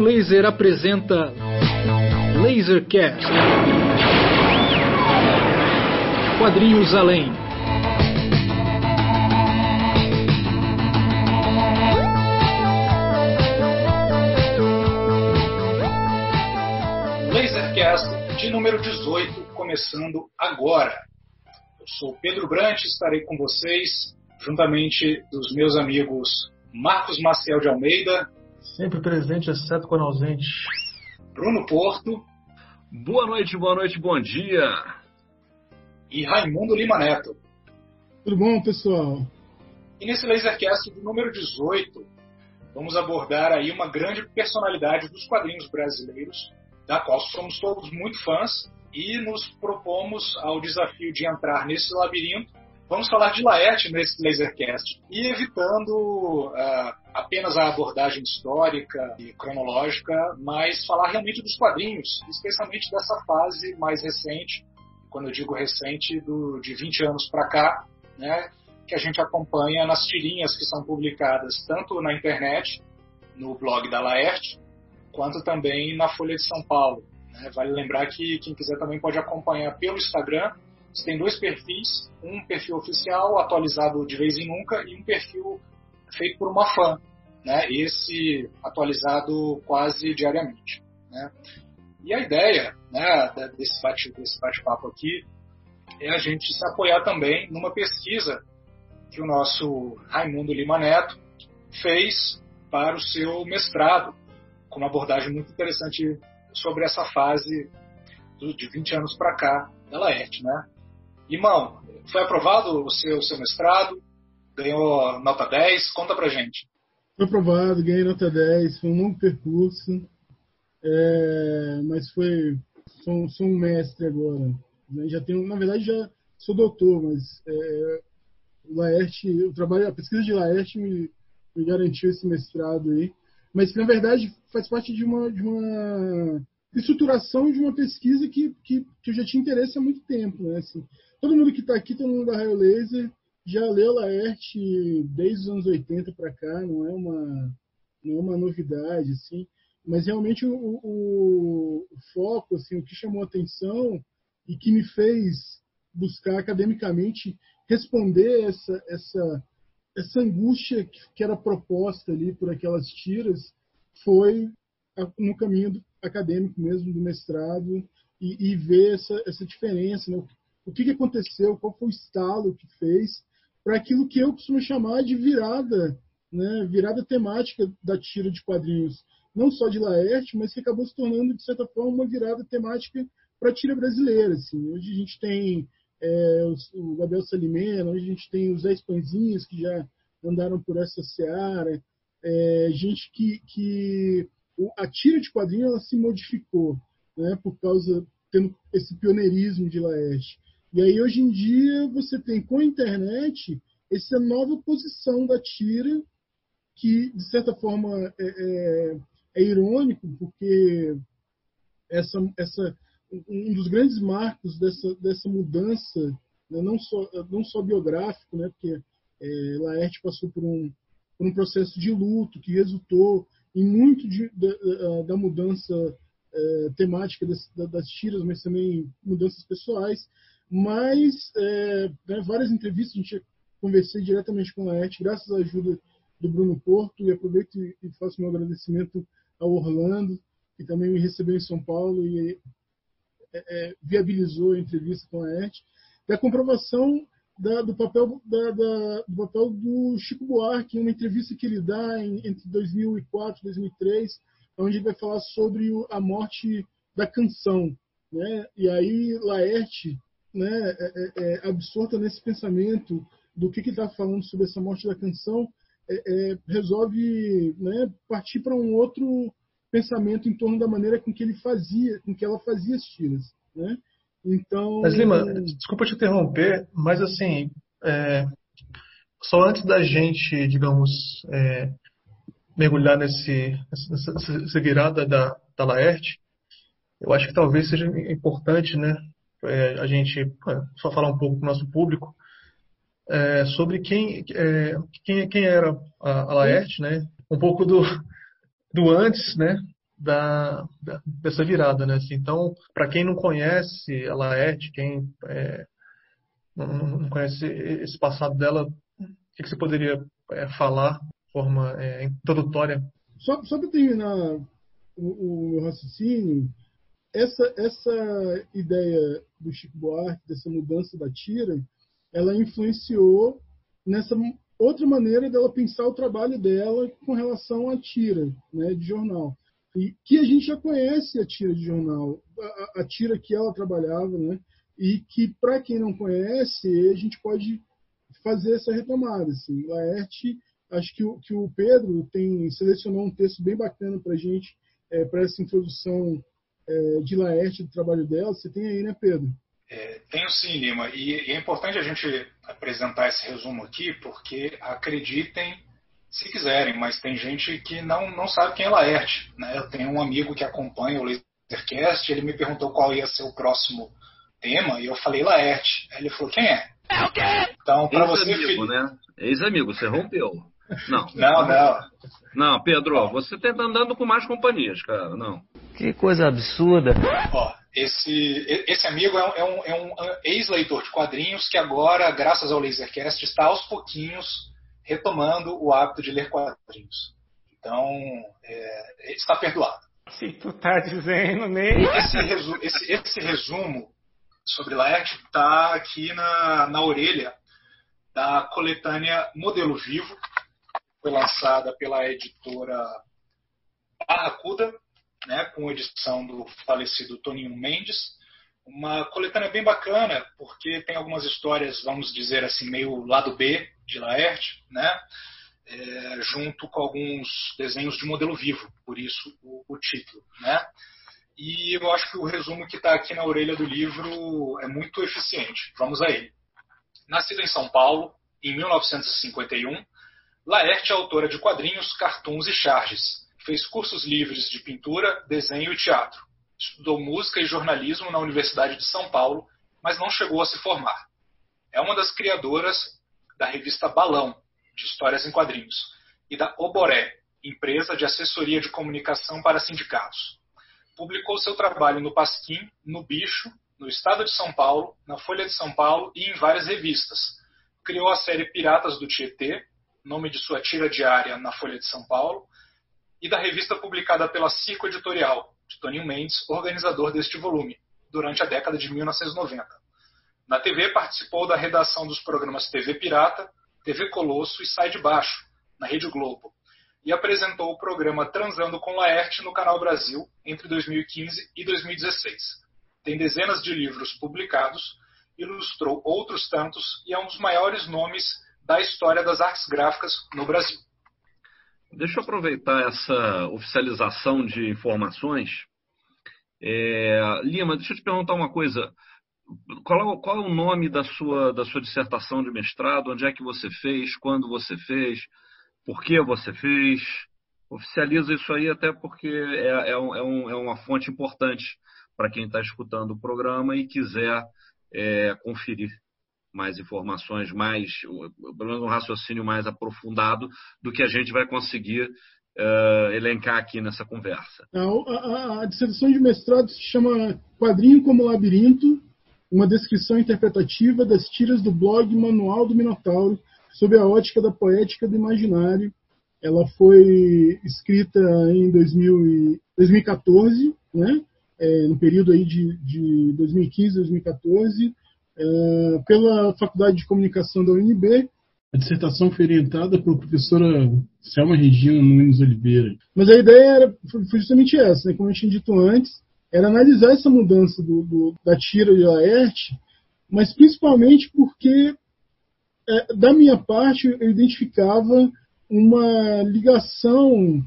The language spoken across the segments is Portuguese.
Raio Laser apresenta Lasercast. Quadrinhos Além. Lasercast de número 18, começando agora. Eu sou Pedro Brant, estarei com vocês, juntamente dos meus amigos Marcos Maciel de Almeida. Sempre presente, exceto quando ausente. Bruno Porto. Boa noite, boa noite, bom dia. E Raimundo Lima Neto. Tudo bom, pessoal? E nesse Lasercast do número 18, vamos abordar aí uma grande personalidade dos quadrinhos brasileiros, da qual somos todos muito fãs, e nos propomos ao desafio de entrar nesse labirinto Vamos falar de Laerte nesse Lasercast e evitando uh, apenas a abordagem histórica e cronológica, mas falar realmente dos quadrinhos, especialmente dessa fase mais recente, quando eu digo recente, do, de 20 anos para cá, né, que a gente acompanha nas tirinhas que são publicadas tanto na internet, no blog da Laerte, quanto também na Folha de São Paulo. Né. Vale lembrar que quem quiser também pode acompanhar pelo Instagram, você tem dois perfis, um perfil oficial atualizado de vez em nunca e um perfil feito por uma fã, né? Esse atualizado quase diariamente, né? E a ideia, né, desse bate desse bate-papo aqui é a gente se apoiar também numa pesquisa que o nosso Raimundo Lima Neto fez para o seu mestrado, com uma abordagem muito interessante sobre essa fase de 20 anos para cá da Laerte, né? Irmão, foi aprovado o seu, seu mestrado? Ganhou nota 10? Conta pra gente. Foi aprovado, ganhei nota 10. Foi um longo percurso. É, mas foi. Sou, sou, um mestre agora. Né? Já tenho, na verdade, já sou doutor, mas é, Laerte, o trabalho, a pesquisa de Laerte me, me garantiu esse mestrado aí. Mas na verdade, faz parte de uma, de uma estruturação de uma pesquisa que, que, que eu já tinha interesse há muito tempo. Né? Assim, todo mundo que está aqui, todo mundo da Raio Laser, já leu Laerte desde os anos 80 para cá, não é uma não é uma novidade assim, mas realmente o, o, o foco, assim, o que chamou atenção e que me fez buscar academicamente responder essa essa essa angústia que, que era proposta ali por aquelas tiras foi no caminho acadêmico mesmo do mestrado e, e ver essa, essa diferença, né? o que, que aconteceu, qual foi o estalo que fez para aquilo que eu costumo chamar de virada, né, virada temática da tira de quadrinhos, não só de Laerte, mas que acabou se tornando, de certa forma, uma virada temática para a tira brasileira. Assim. Hoje a gente tem é, o Gabriel Salimena, hoje a gente tem os Dez Pãezinhos que já andaram por essa seara, é, gente que, que a tira de quadrinhos ela se modificou, né, por causa tendo esse pioneirismo de Laerte. E aí, hoje em dia, você tem com a internet essa nova posição da tira, que, de certa forma, é, é, é irônico, porque essa, essa, um dos grandes marcos dessa, dessa mudança, né, não, só, não só biográfico, né, porque é, Laerte passou por um, por um processo de luto que resultou em muito de, da, da, mudança é, temática das, das tiras, mas também mudanças pessoais. Mas é, né, várias entrevistas a gente conversei diretamente com a Laerte, graças à ajuda do Bruno Porto, e aproveito e faço meu agradecimento ao Orlando, que também me recebeu em São Paulo e é, viabilizou a entrevista com a Laerte, da comprovação da, do, papel, da, da, do papel do Chico Buarque, em uma entrevista que ele dá em, entre 2004 e 2003, onde ele vai falar sobre o, a morte da canção. Né? E aí Laerte né, é, é, é, absorta nesse pensamento do que está falando sobre essa morte da canção, é, é resolve né, partir para um outro pensamento em torno da maneira com que ele fazia, com que ela fazia as tiras, né? Então. Mas Lima, desculpa te interromper, mas assim, é, só antes da gente, digamos, é, mergulhar nesse nessa, nessa virada da, da Laerte, eu acho que talvez seja importante, né, é, a gente é, só falar um pouco para o nosso público é, sobre quem, é, quem, quem era a, a Laerte, né? Um pouco do, do antes, né? Da, da dessa virada, né? Assim, então, para quem não conhece a Laerte, quem é, não, não, conhece esse passado dela, o que, que você poderia é, falar de forma é, introdutória? Só, só para terminar o, o raciocínio, essa, essa ideia do Chico Buarque, dessa mudança da tira, ela influenciou nessa outra maneira dela pensar o trabalho dela com relação à tira né, de jornal. E que a gente já conhece a tira de jornal, a, a tira que ela trabalhava, né, e que, para quem não conhece, a gente pode fazer essa retomada. Assim. Laerte, acho que o, que o Pedro tem selecionou um texto bem bacana para a gente, é, para essa introdução é, de Laerte, do trabalho dela. Você tem aí, né, Pedro? É, tenho sim, Lima, e, e é importante a gente apresentar esse resumo aqui, porque acreditem se quiserem, mas tem gente que não, não sabe quem é Laerte. Né? Eu tenho um amigo que acompanha o Lasercast, ele me perguntou qual ia ser o próximo tema, e eu falei Laerte. Aí ele falou, quem é? É o quê? Então, para você... Ex-amigo, né? Ex-amigo, você rompeu. Não. Não, não. Não, Pedro, você tá andando com mais companhias, cara, não. Que coisa absurda. Ó, esse, esse amigo é um, é um, é um ex-leitor de quadrinhos que agora, graças ao Lasercast, está aos pouquinhos retomando o hábito de ler quadrinhos. Então, é, está perdoado. Se tu tá dizendo, nem. Esse, resu esse, esse resumo sobre Laerte está aqui na, na orelha da coletânea Modelo Vivo, foi lançada pela editora Barracuda, né, com edição do falecido Toninho Mendes. Uma coletânea bem bacana, porque tem algumas histórias, vamos dizer assim, meio lado B de Laerte, né, é, junto com alguns desenhos de modelo vivo, por isso o, o título. Né. E eu acho que o resumo que está aqui na orelha do livro é muito eficiente. Vamos a ele. Nascido em São Paulo, em 1951, Laerte é autora de quadrinhos, cartoons e charges Fez cursos livres de pintura, desenho e teatro. Estudou música e jornalismo na Universidade de São Paulo, mas não chegou a se formar. É uma das criadoras da revista Balão, de histórias em quadrinhos, e da Oboré, empresa de assessoria de comunicação para sindicatos. Publicou seu trabalho no Pasquim, no Bicho, no Estado de São Paulo, na Folha de São Paulo e em várias revistas. Criou a série Piratas do Tietê, nome de sua tira diária na Folha de São Paulo, e da revista publicada pela Circo Editorial, de Toninho Mendes, organizador deste volume, durante a década de 1990. Na TV participou da redação dos programas TV Pirata, TV Colosso e Sai de Baixo, na Rede Globo, e apresentou o programa Transando com Laerte no Canal Brasil entre 2015 e 2016. Tem dezenas de livros publicados, ilustrou outros tantos e é um dos maiores nomes da história das artes gráficas no Brasil. Deixa eu aproveitar essa oficialização de informações. É, Lima, deixa eu te perguntar uma coisa. Qual é, qual é, o nome da sua, da sua dissertação de mestrado? Onde é que você fez? Quando você fez? Por que você fez? Oficializa isso aí, até porque é, é, um, é, é uma fonte importante para quem está escutando o programa e quiser é, conferir mais informações, mais, pelo menos um raciocínio mais aprofundado do que a gente vai conseguir uh, elencar aqui nessa conversa. A, a, a, dissertação de mestrado se chama Quadrinho como Labirinto, uma descrição interpretativa das tiras do blog Manual do Minotauro sob a ótica da poética do imaginário. Ela foi escrita em 2000 2014, né? É, no período aí de, de 2015 2014 é, pela Faculdade de Comunicação da UNB. A dissertação foi orientada pela professora Selma Regina Nunes Oliveira. Mas a ideia era, foi justamente essa, né? como eu tinha dito antes, era analisar essa mudança do, do, da tira de Laerte, mas principalmente porque, é, da minha parte, eu identificava uma ligação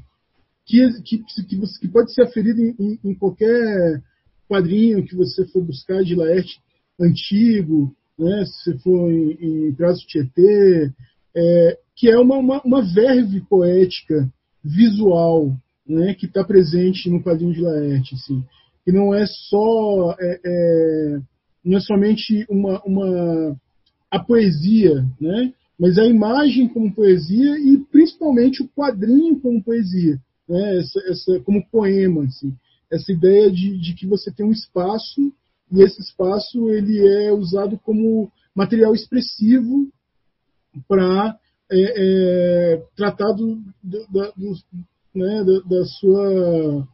que, que, que, que pode ser aferida em, em, qualquer quadrinho que você for buscar de Laerte antigo, né, se for em, em Prazo Tietê, é, que é uma, uma, uma, verve poética visual né, que está presente no quadrinho de Laerte. Assim, que não é só é, é, não é somente uma, uma a poesia, né, mas a imagem como poesia e principalmente o quadrinho como poesia. né, essa, essa, como poema, assim, essa ideia de, de que você tem um espaço e esse espaço ele é usado como material expressivo para é, é, tratar do, da, do, né, da, da, sua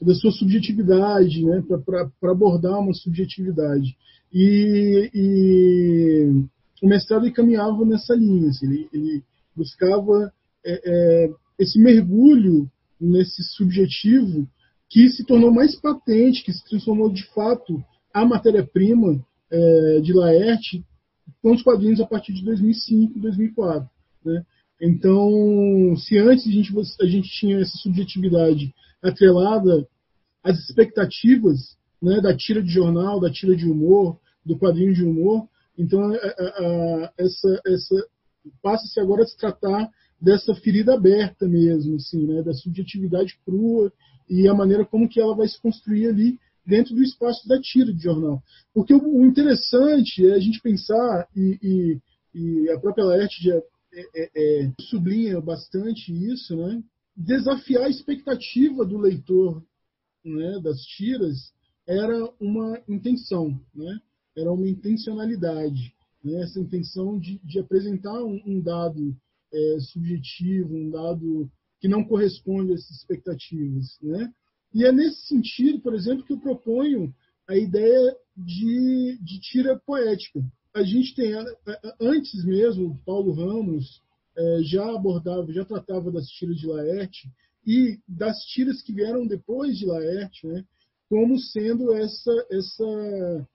da sua subjetividade, né, para abordar uma subjetividade. E, e, o mestrado caminhava nessa linha, assim, ele, ele, buscava é, é, esse mergulho nesse subjetivo que se tornou mais patente, que se transformou de fato a matéria-prima é, de Laerte com os quadrinhos a partir de 2005, 2004. Né? Então, se antes a gente, a gente tinha essa subjetividade atrelada às expectativas né, da tira de jornal, da tira de humor, do quadrinho de humor, então a, a, essa, essa passa-se agora a se tratar dessa ferida aberta mesmo, assim, né, da subjetividade crua e a maneira como que ela vai se construir ali dentro do espaço da tira de jornal. Porque o, interessante é a gente pensar, e, e, e a própria Laerte já é, é, é, sublinha bastante isso, né? desafiar a expectativa do leitor né, das tiras era uma intenção, né? era uma intencionalidade. Né? Essa intenção de, de apresentar um, um dado é, subjetivo, um dado que não corresponde às expectativas. Né? E é nesse sentido, por exemplo, que eu proponho a ideia de, de tira poética. A gente tem, antes mesmo, Paulo Ramos é, já abordava, já tratava das tiras de Laerte e das tiras que vieram depois de Laerte, né, como sendo essa, essa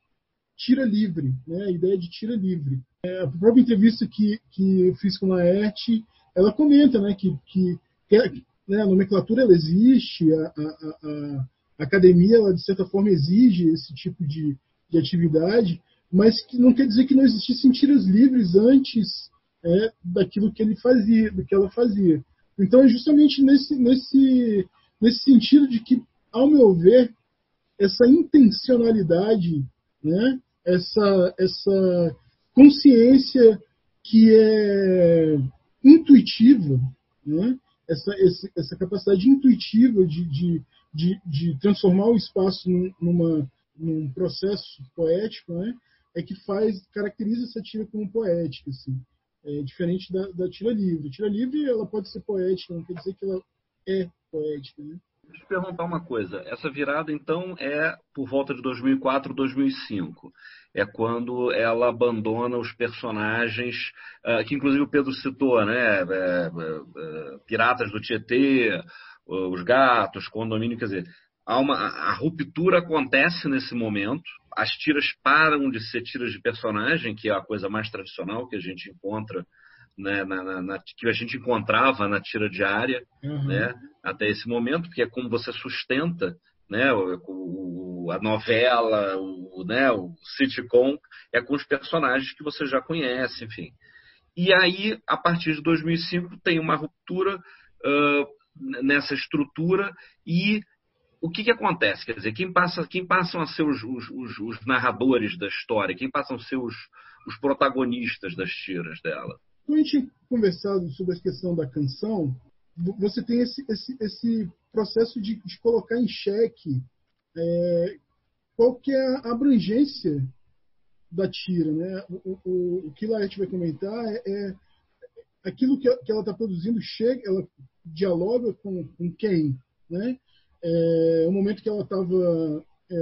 tira livre, né, a ideia de tira livre. É, a própria entrevista que, que eu fiz com Laerte, ela comenta né, que, que, que né, a nomenclatura ela existe, a, a, a, academia, ela, de certa forma, exige esse tipo de, de atividade, mas que não quer dizer que não existissem tiras livres antes é, daquilo que ele fazia, do que ela fazia. Então é justamente nesse, nesse, nesse sentido de que, ao meu ver, essa intencionalidade, né, essa, essa consciência que é intuitiva, né, essa, essa capacidade intuitiva de, de, de, de, transformar o espaço numa, num processo poético, né, é que faz caracteriza essa tira como poética, assim, é, diferente da, da tira livre. A tira livre ela pode ser poética, não quer dizer que ela é poética, né? Deixa eu perguntar uma coisa. Essa virada, então, é por volta de 2004, 2005. É quando ela abandona os personagens, uh, que inclusive o Pedro citou, né? É, é, Piratas do Tietê, os gatos, condomínio, quer dizer, há uma, a ruptura acontece nesse momento, as tiras param de ser tiras de personagem, que é a coisa mais tradicional que a gente encontra né, na, na, na, que a gente encontrava na tira diária, uhum. né, até esse momento, que é como você sustenta né, o, a novela, o, né, o sitcom, é com os personagens que você já conhece, enfim. E aí, a partir de 2005, tem uma ruptura uh, nessa estrutura e o que, que acontece? Quer dizer, quem, passa, quem passam a ser os, os, os, os narradores da história? Quem passam a ser os protagonistas das tiras dela? Quando a gente conversado sobre a questão da canção, você tem esse, esse, esse processo de, de, colocar em xeque é, qual que é a abrangência da tira. Né? O, o, o que Laerte vai comentar é, é aquilo que, que ela está produzindo chega, ela dialoga com, com quem, né? É, o momento que ela estava é,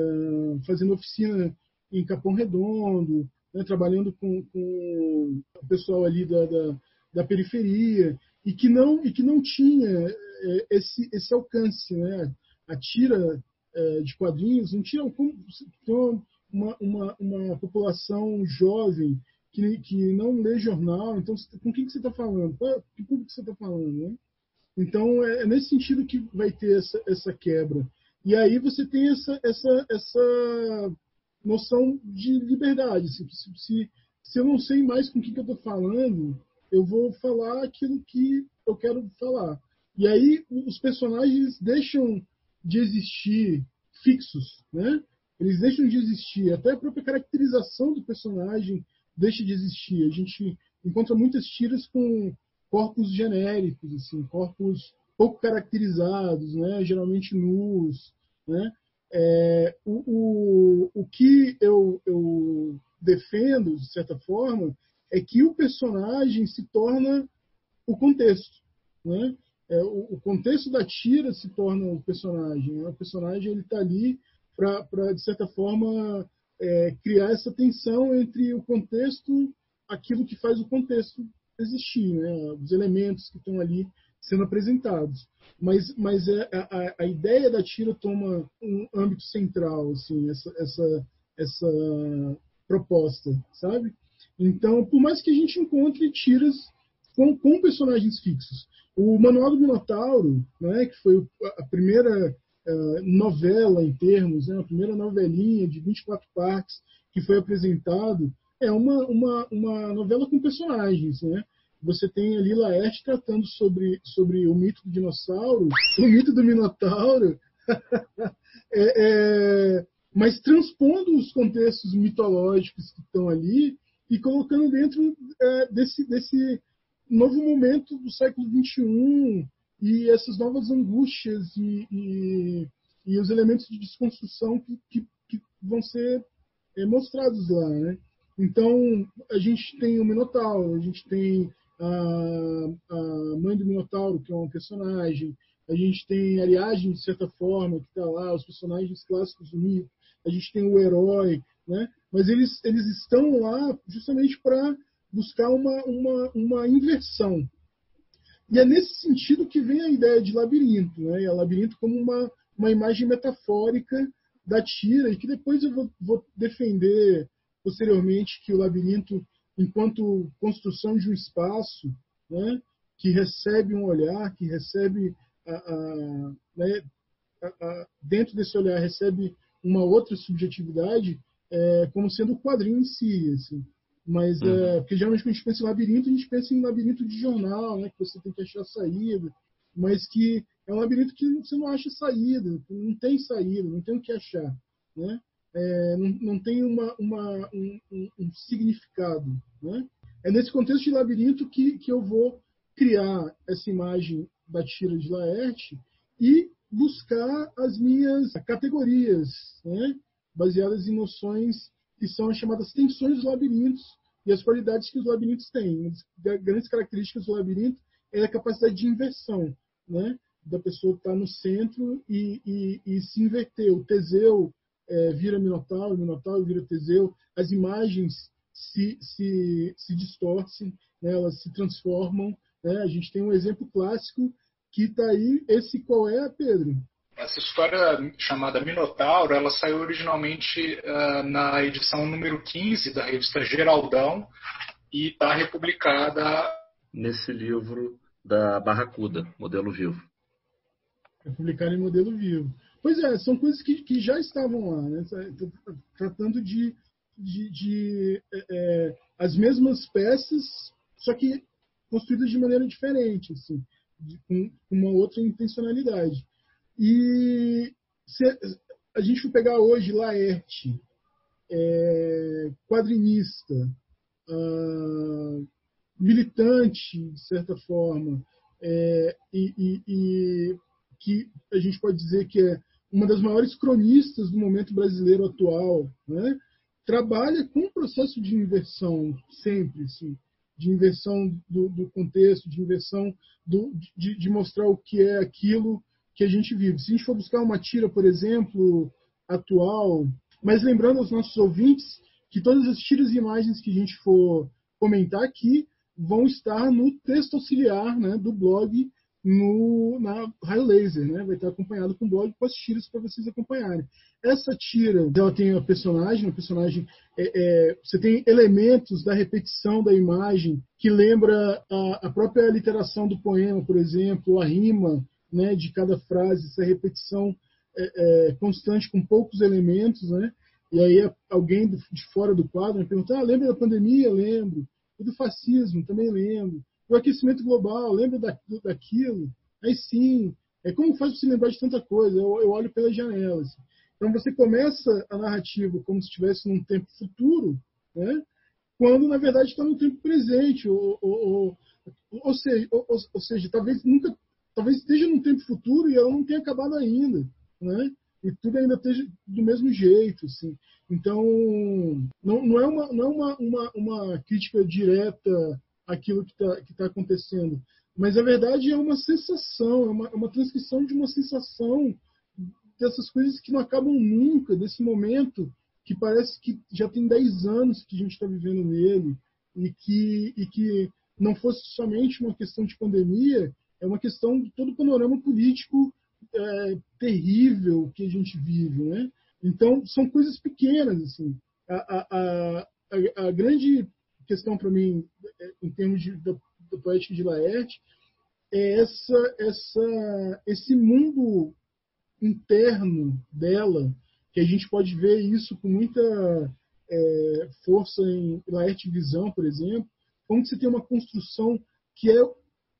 fazendo oficina em Capão Redondo, né, trabalhando com, com, o pessoal ali da, da, da, periferia e que não e que não tinha é, esse, esse alcance, né? A tira é, de quadrinhos não tinha como uma, uma, uma população jovem que, que não lê jornal, então com quem que você está falando? Qual, que público você está falando, né? Então é, é nesse sentido que vai ter essa, essa quebra. E aí você tem essa, essa, essa noção de liberdade. Se, se, se eu não sei mais com o que, que eu estou falando, eu vou falar aquilo que eu quero falar. E aí os personagens deixam de existir fixos, né? Eles deixam de existir. Até a própria caracterização do personagem deixa de existir. A gente encontra muitas tiras com corpos genéricos, assim, corpos pouco caracterizados, né? geralmente nus. Né? É, o, o, o que eu, eu defendo, de certa forma, é que o personagem se torna o contexto. Né? É, o, o, contexto da tira se torna o personagem. Né? O personagem ele está ali para, de certa forma, é, criar essa tensão entre o contexto, aquilo que faz o contexto existir, né? os elementos que estão ali sendo apresentados. Mas, mas é, a, a ideia da tira toma um âmbito central, assim, essa, essa, essa proposta, sabe? Então, por mais que a gente encontre tiras com, com personagens fixos, o Manual do Minotauro, né, que foi a primeira uh, novela em termos, né, a primeira novelinha de 24 partes que foi apresentado, é uma, uma, uma novela com personagens, né? Você tem ali Laerte tratando sobre, sobre o mito do dinossauro, o mito do Minotauro, é, é, mas transpondo os contextos mitológicos que estão ali e colocando dentro é, desse, desse novo momento do século XXI e essas novas angústias e, e, e os elementos de desconstrução que, que, que vão ser é, mostrados lá. Né? Então, a gente tem o Minotauro, a gente tem a, a mãe do Minotauro, que é um personagem, a gente tem Ariagem, de certa forma, que está lá, os personagens clássicos do mito, a gente tem o herói, né? mas eles, eles estão lá justamente para buscar uma, uma, uma inversão. E é nesse sentido que vem a ideia de labirinto, né? E a labirinto como uma, uma imagem metafórica da tira, e que depois eu vou, vou defender posteriormente que o labirinto, enquanto construção de um espaço, né? que recebe um olhar, que recebe, a, a, né? a, dentro desse olhar, recebe uma outra subjetividade, é, como sendo o quadrinho em si. Assim. Mas, uhum. é, porque geralmente quando a gente pensa em labirinto, a gente pensa em labirinto de jornal, né, que você tem que achar saída, mas que é um labirinto que você não acha saída, não tem saída, não tem o que achar. Né? É, não, não, tem uma, uma um, um, significado. Né? É nesse contexto de labirinto que, que eu vou criar essa imagem da tira de Laerte e buscar as minhas categorias, né? baseadas em noções que são as chamadas tensões dos labirintos e as qualidades que os labirintos têm. Uma das grandes características do labirinto é a capacidade de inversão, né? da pessoa estar no centro e, e, e se inverter. O Teseu é, vira Minotauro, Minotauro vira Teseu, as imagens se, se, se distorcem, né? elas se transformam. Né? A gente tem um exemplo clássico que está aí, esse qual é, Pedro? Essa história chamada Minotauro, ela saiu originalmente uh, na edição número 15 da revista Geraldão e está republicada nesse livro da Barracuda, Modelo Vivo. É publicado em Modelo Vivo. Pois é, são coisas que, que já estavam lá, né? tratando de, de, de é, é, as mesmas peças, só que construídas de maneira diferente, assim, de, com uma outra intencionalidade. E se a gente for pegar hoje Laerte, é, quadrinista, uh, militante, de certa forma, é, e, e, e, que a gente pode dizer que é uma das maiores cronistas do momento brasileiro atual, né? trabalha com o processo de inversão sempre, assim, de inversão do, do contexto, de inversão do, de, de, mostrar o que é aquilo que a gente vive. Se a gente for buscar uma tira, por exemplo, atual, mas lembrando aos nossos ouvintes que todas as tiras e imagens que a gente for comentar aqui vão estar no texto auxiliar né, do blog no, na Raio Laser, né? Vai estar acompanhado com blog com as tiras para vocês acompanharem. Essa tira, ela tem a personagem, a personagem é, é, você tem elementos da repetição da imagem que lembra a, a própria literação do poema, por exemplo, a rima, né, de cada frase, essa repetição é, é, constante com poucos elementos, né? E aí alguém de fora do quadro me pergunta: ah, lembra da pandemia? Lembro. E do fascismo? Também lembro. Do aquecimento global? Lembra da, daquilo? Aí sim. É como faz você lembrar de tanta coisa? Eu, eu olho pelas janelas. Então você começa a narrativa como se estivesse num tempo futuro, né? quando na verdade está no tempo presente, ou, ou, ou, ou seja, ou, seja, talvez nunca talvez esteja num tempo futuro e ela não tenha acabado ainda, né? E tudo ainda esteja do mesmo jeito, assim. Então, não, não é, uma, não é uma, uma, uma crítica direta àquilo que está tá acontecendo, mas a verdade é uma sensação, é uma, é uma transcrição de uma sensação dessas coisas que não acabam nunca, desse momento que parece que já tem 10 anos que a gente está vivendo nele e que, e que não fosse somente uma questão de pandemia, é uma questão de todo o panorama político é, terrível que a gente vive, né? Então são coisas pequenas assim. A, a, a, a grande questão para mim, é, em termos de, da, da poética de Laerte, é essa, essa, esse mundo interno dela, que a gente pode ver isso com muita é, força em Laerte Visão, por exemplo, onde você tem uma construção que é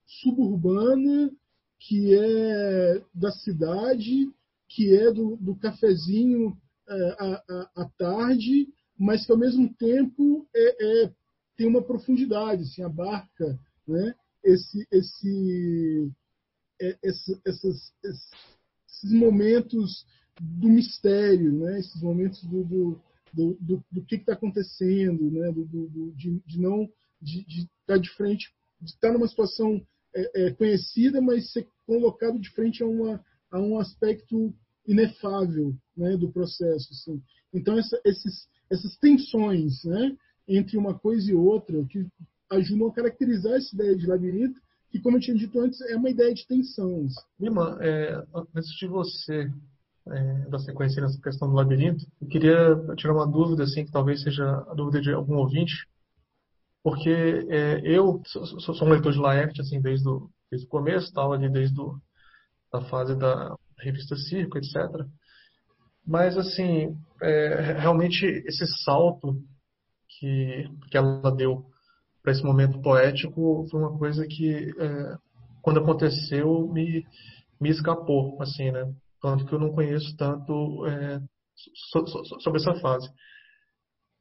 suburbana, que é da cidade, que é do, do cafezinho é, à, tarde, mas que ao mesmo tempo é, é, tem uma profundidade, assim, abarca né, esse, esse, é, esse, essas, esses momentos do mistério, né, esses momentos do, do, do, do, do que está acontecendo, né, do, do, de, de não de, estar tá de frente, de estar numa situação é, é, conhecida, mas ser colocado de frente a, uma, a um aspecto inefável né, do processo. Assim. Então, essa, esses, essas tensões né, entre uma coisa e outra que ajudam a caracterizar essa ideia de labirinto, que, como eu tinha dito antes, é uma ideia de tensão. Lima, é, antes de você é, sequência nessa questão do labirinto, eu queria tirar uma dúvida, assim, que talvez seja a dúvida de algum ouvinte, porque é, eu sou, sou, um leitor de Laerte assim desde o, desde o começo, tal ali desde a fase da revista Circo, etc. Mas assim, é, realmente esse salto que, que ela deu para esse momento poético foi uma coisa que é, quando aconteceu me me escapou, assim, né? Tanto que eu não conheço tanto é, so, so, sobre essa fase.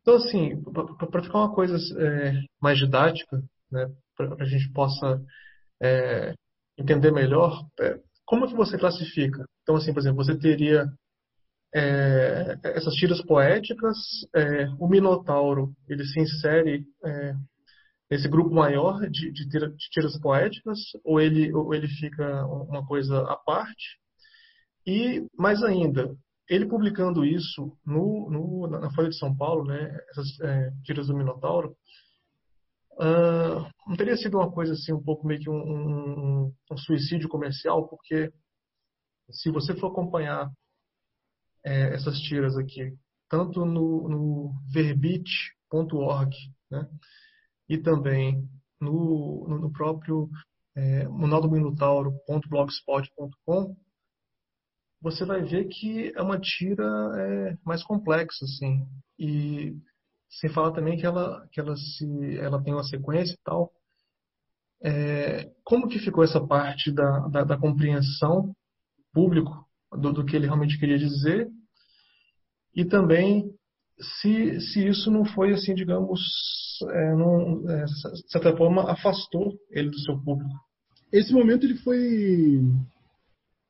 Então, assim, para ficar uma coisa é, mais didática, né, para a gente possa é, entender melhor, é, como que você classifica? Então, assim, por exemplo, você teria é, essas tiras poéticas, é, o Minotauro, ele se insere é, nesse grupo maior de, de, de, tiras poéticas, ou ele, ou ele fica uma coisa à parte? E, mais ainda, ele publicando isso no, no, na Folha de São Paulo, né, essas é, tiras do Minotauro, uh, não teria sido uma coisa assim, um pouco meio que um, um, um suicídio comercial, porque se você for acompanhar é, essas tiras aqui, tanto no, no verbit.org, né, e também no, no, no próprio é, monaldominotauro.blogspot.com, você vai ver que é uma tira é, mais complexa, assim. E sem falar também que ela, que ela, se, ela tem uma sequência e tal. É, como que ficou essa parte da, da, da compreensão público do, do, que ele realmente queria dizer? E também se, se isso não foi, assim, digamos, é, não, é, de certa forma, afastou ele do seu público. Esse momento ele foi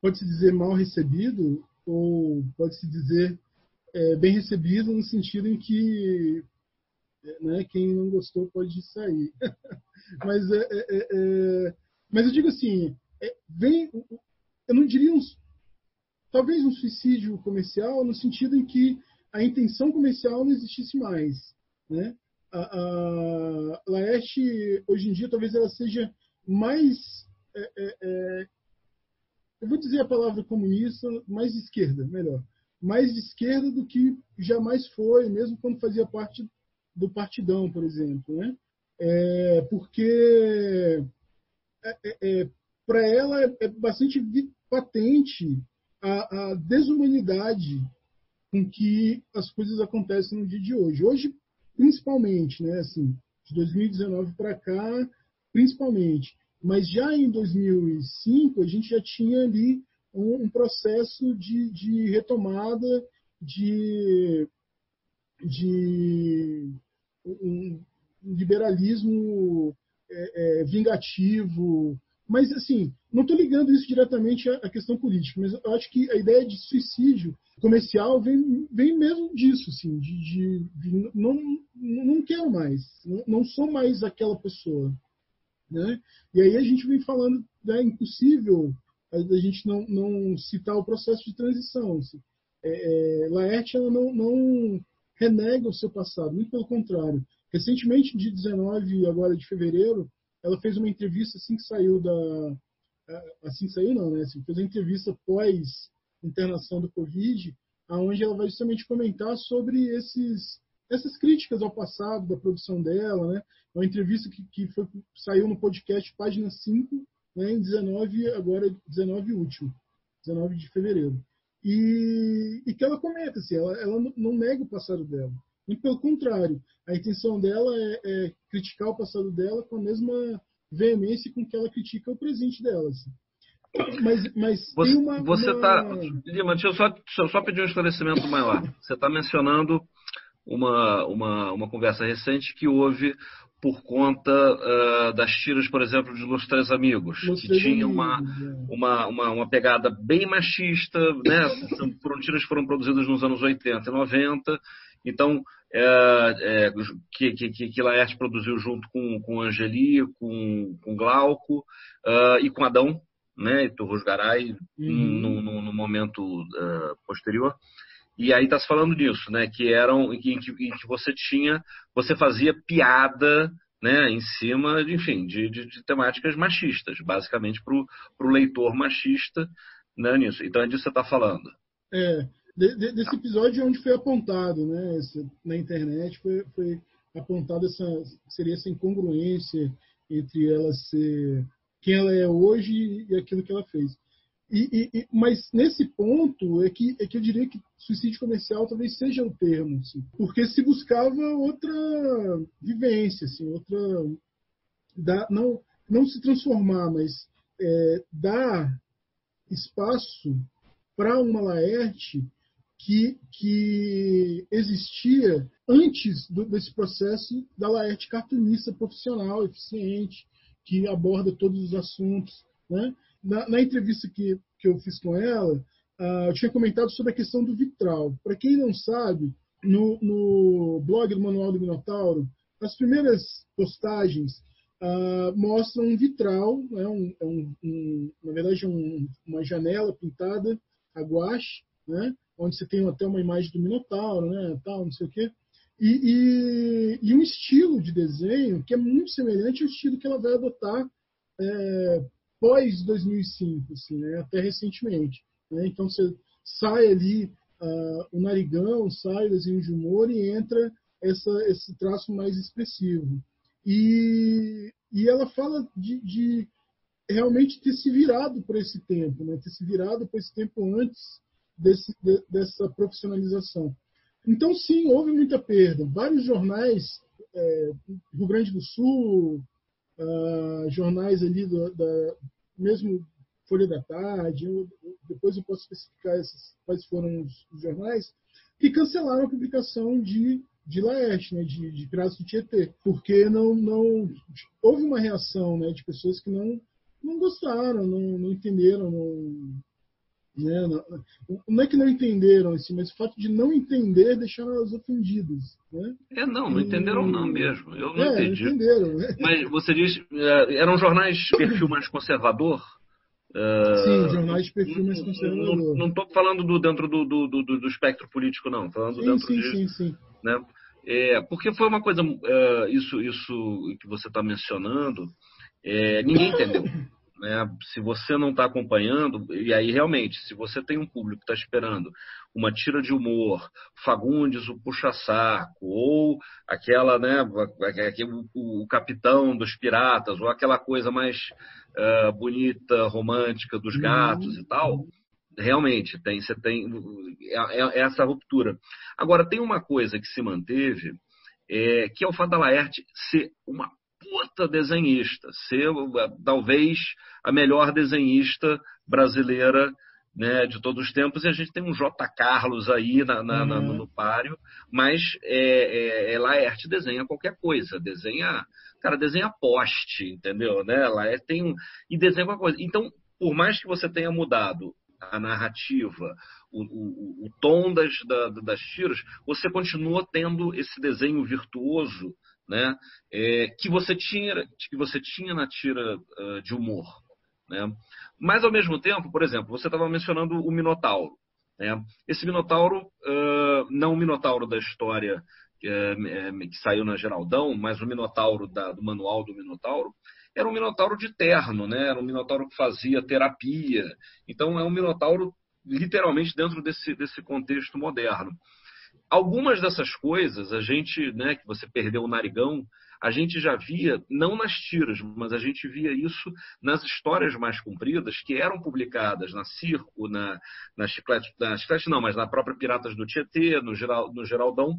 pode-se dizer mal recebido ou pode-se dizer é, bem recebido no sentido em que né, quem não gostou pode sair. mas, é, é, é, mas eu digo assim, vem, eu não diria um, talvez um suicídio comercial no sentido em que a intenção comercial não existisse mais. Né? A, a hoje em dia, talvez ela seja mais é, eu vou dizer a palavra comunista, mais de esquerda, melhor. Mais de esquerda do que jamais foi, mesmo quando fazia parte do partidão, por exemplo. Né? É, porque é, é, é para ela é, é bastante patente a, a, desumanidade com que as coisas acontecem no dia de hoje. Hoje, principalmente, né, assim, de 2019 para cá, principalmente. Mas já em 2005, a gente já tinha ali um, um processo de, de, retomada de, de um liberalismo é, é, vingativo, Mas, assim, não estou ligando isso diretamente à questão política, mas eu acho que a ideia de suicídio comercial vem, vem mesmo disso, assim, de, de, de não, não quero mais, não, sou mais aquela pessoa. Né? E aí a gente vem falando, é impossível a gente não, não citar o processo de transição. Assim. É, é, Laerte ela não, não renega o seu passado, muito pelo contrário. Recentemente, de 19 agora de fevereiro, ela fez uma entrevista assim que saiu da. Assim que saiu, não, né? Assim, fez uma entrevista pós internação do Covid, aonde ela vai justamente comentar sobre esses, essas críticas ao passado da produção dela, né? É uma entrevista que, que foi, saiu no podcast página 5, né, em 19, agora 19 último, 19 de fevereiro. E, e que ela comenta, assim, ela, ela não nega o passado dela. E pelo contrário, a intenção dela é, é, criticar o passado dela com a mesma veemência com que ela critica o presente dela. Assim. Mas, mas você, tem uma. Você está. Lima, deixa eu só, deixa eu só pedir um esclarecimento maior. Você está mencionando uma, uma, uma conversa recente que houve por conta uh, das tiras, por exemplo, de Los Três Amigos, Los que tinha uma, é. uma, uma, uma, pegada bem machista, né? foram tiras que foram produzidas nos anos 80 e 90, então, é, é, que, que, que Laerte produziu junto com, com Angeli, com, com Glauco uh, e com Adão, né, e Torros Garay, uhum. no, no, no, momento uh, posterior. E aí está se falando disso, né, que eram em que, em que, você tinha, você fazia piada né, em cima, de, enfim, de, de, de temáticas machistas, basicamente para o leitor machista né, nisso. Então é disso que você está falando. É, de, de, desse episódio onde foi apontado, né, na internet foi, foi apontado essa seria essa incongruência entre ela ser quem ela é hoje e aquilo que ela fez. E, e, mas nesse ponto é que, é que eu diria que suicídio comercial talvez seja o termo, assim, porque se buscava outra vivência, assim, outra da, não não se transformar, mas é, dar espaço para uma Laerte que, que existia antes do, desse processo da Laerte cartunista profissional, eficiente, que aborda todos os assuntos. Né? Na, na entrevista que, que eu fiz com ela, uh, eu tinha comentado sobre a questão do vitral. Para quem não sabe, no, no blog do Manual do Minotauro, as primeiras postagens uh, mostram um vitral, né, um, é um, um, na verdade, um, uma janela pintada a guache, né, onde você tem até uma imagem do Minotauro, né, tal, não sei o quê, e, e, e, um estilo de desenho que é muito semelhante ao estilo que ela vai adotar é, pós 2005, assim, né, até recentemente. Né? Então você sai ali uh, o narigão, sai o desenho de humor e entra essa, esse traço mais expressivo. E, e ela fala de, de realmente ter se virado por esse tempo, né? ter se virado por esse tempo antes desse, de, dessa profissionalização. Então, sim, houve muita perda. Vários jornais, é, Rio Grande do Sul, uh, jornais ali, do, da, mesmo Folha da Tarde, eu, depois eu posso especificar esses, quais foram os, os, jornais, que cancelaram a publicação de, de Laerte, né, de, de Piratas do Tietê, porque não, não, houve uma reação né, de pessoas que não, não gostaram, não, não entenderam, não, né? Não é que não entenderam, assim, mas o fato de não entender deixaram elas ofendidas. Né? É, não, não entenderam não mesmo. Eu não é, entendi. entenderam. Né? Mas você diz, é, eram jornais de perfil mais conservador? Sim, jornais de perfil mais conservador. Não estou falando do, dentro do, do, do, do, espectro político, não. Falando sim, dentro sim, de, sim, sim. Né? É, porque foi uma coisa, uh, isso, isso que você está mencionando, é, ninguém entendeu. Né? Se você não está acompanhando, e aí realmente, se você tem um público que está esperando uma tira de humor, Fagundes, o puxa-saco, ou aquela, né, o, o, capitão dos piratas, ou aquela coisa mais uh, bonita, romântica dos gatos uhum. e tal, realmente tem, você tem é, é, essa ruptura. Agora, tem uma coisa que se manteve, é, que é o fato da Laerte ser uma puta desenhista, ser talvez a melhor desenhista brasileira né, de todos os tempos, e a gente tem um J. Carlos aí na, na, uhum. na, no páreo, mas é, é, é Laerte desenha qualquer coisa, desenha cara, desenha poste, entendeu? Né? É, tem um, e desenha uma coisa. Então, por mais que você tenha mudado a narrativa, o, o, o tom das, da, das tiras, você continua tendo esse desenho virtuoso né, é, que, você tinha, que você tinha na tira uh, de humor. Né? Mas, ao mesmo tempo, por exemplo, você estava mencionando o Minotauro. Né? Esse Minotauro, uh, não o Minotauro da história uh, que saiu na Geraldão, mas o Minotauro da, do manual do Minotauro, era um Minotauro de terno, né? era um Minotauro que fazia terapia. Então, é um Minotauro literalmente dentro desse, desse contexto moderno. Algumas dessas coisas, a gente, né, que você perdeu o narigão, a gente já via, não nas tiras, mas a gente via isso nas histórias mais compridas, que eram publicadas na Circo, na, na Chiclete, na Chiclete não, mas na própria Piratas do Tietê, no, Geral, no Geraldão,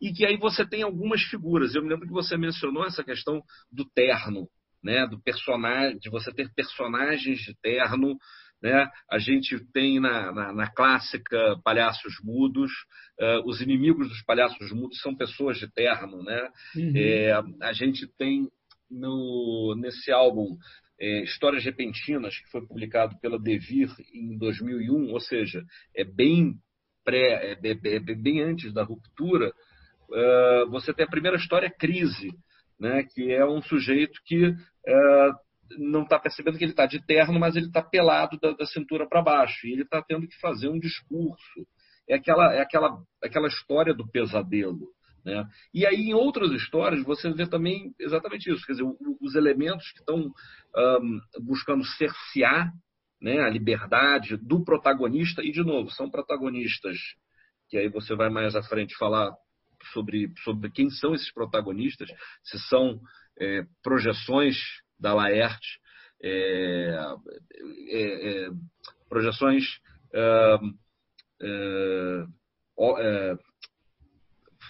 e que aí você tem algumas figuras. Eu me lembro que você mencionou essa questão do terno, né, do personagem, de você ter personagens de terno né? A gente tem na, na, na clássica Palhaços Mudos, uh, os inimigos dos Palhaços Mudos são pessoas de terno. Né? Uhum. É, a gente tem no, nesse álbum é, Histórias Repentinas, que foi publicado pela Devir em 2001, ou seja, é bem, pré, é, é, é bem antes da ruptura, uh, você tem a primeira história Crise, né, que é um sujeito que uh, não está percebendo que ele está de terno, mas ele está pelado da, da cintura para baixo. E ele está tendo que fazer um discurso. É aquela, é aquela, aquela história do pesadelo. Né? E aí, em outras histórias, você vê também exatamente isso. Quer dizer, os elementos que estão um, buscando cercear né, a liberdade do protagonista, e, de novo, são protagonistas que aí você vai mais à frente falar sobre, sobre quem são esses protagonistas, se são é, projeções da Laerte, é, é, é projeções é,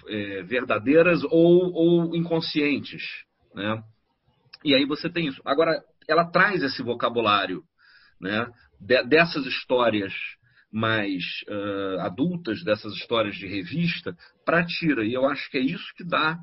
é, verdadeiras ou, ou inconscientes. Né? E aí você tem isso. Agora, ela traz esse vocabulário né, dessas histórias mais uh, adultas, dessas histórias de revista, para a tira. E eu acho que é isso que dá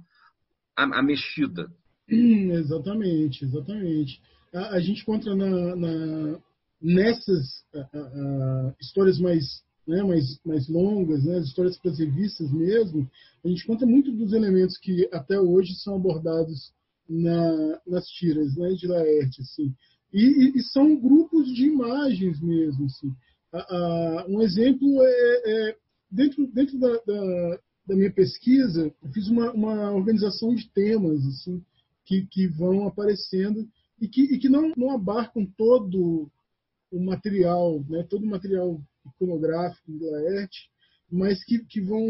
a, a mexida. Exatamente, exatamente. A, a gente encontra na, na nessas a, a, histórias mais, né, mais, mais longas, né, as histórias para as revistas mesmo, a gente conta muito dos elementos que até hoje são abordados na, nas tiras né, de Laerte. Assim. E, e, são grupos de imagens mesmo. Assim. um exemplo é, é dentro, dentro da, da, da, minha pesquisa, eu fiz uma, uma organização de temas. Assim, que, que vão aparecendo e que, e que não, não abarcam todo o material, né, todo o material iconográfico do Laerte, mas que, que vão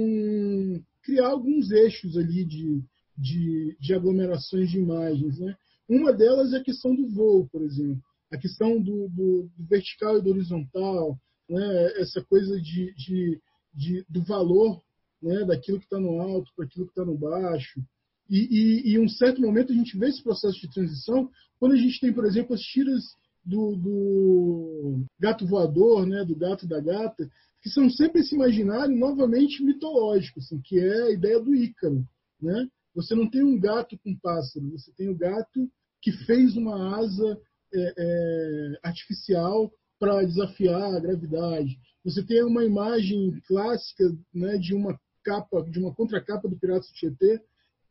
criar alguns eixos ali de, de, de aglomerações de imagens. Né? Uma delas é a questão do voo, por exemplo, a questão do, do, do vertical e do horizontal, né? essa coisa de, de, de do valor né? daquilo que está no alto para aquilo que está no baixo, e, e, e, um certo momento a gente vê esse processo de transição quando a gente tem, por exemplo, as tiras do, do gato voador, né, do gato da gata, que são sempre esse imaginário novamente mitológico, assim, que é a ideia do Ícaro. Né? Você não tem um gato com pássaro, você tem o um gato que fez uma asa é, é, artificial para desafiar a gravidade. Você tem uma imagem clássica né, de uma capa, de uma contracapa do Piratas do Tietê,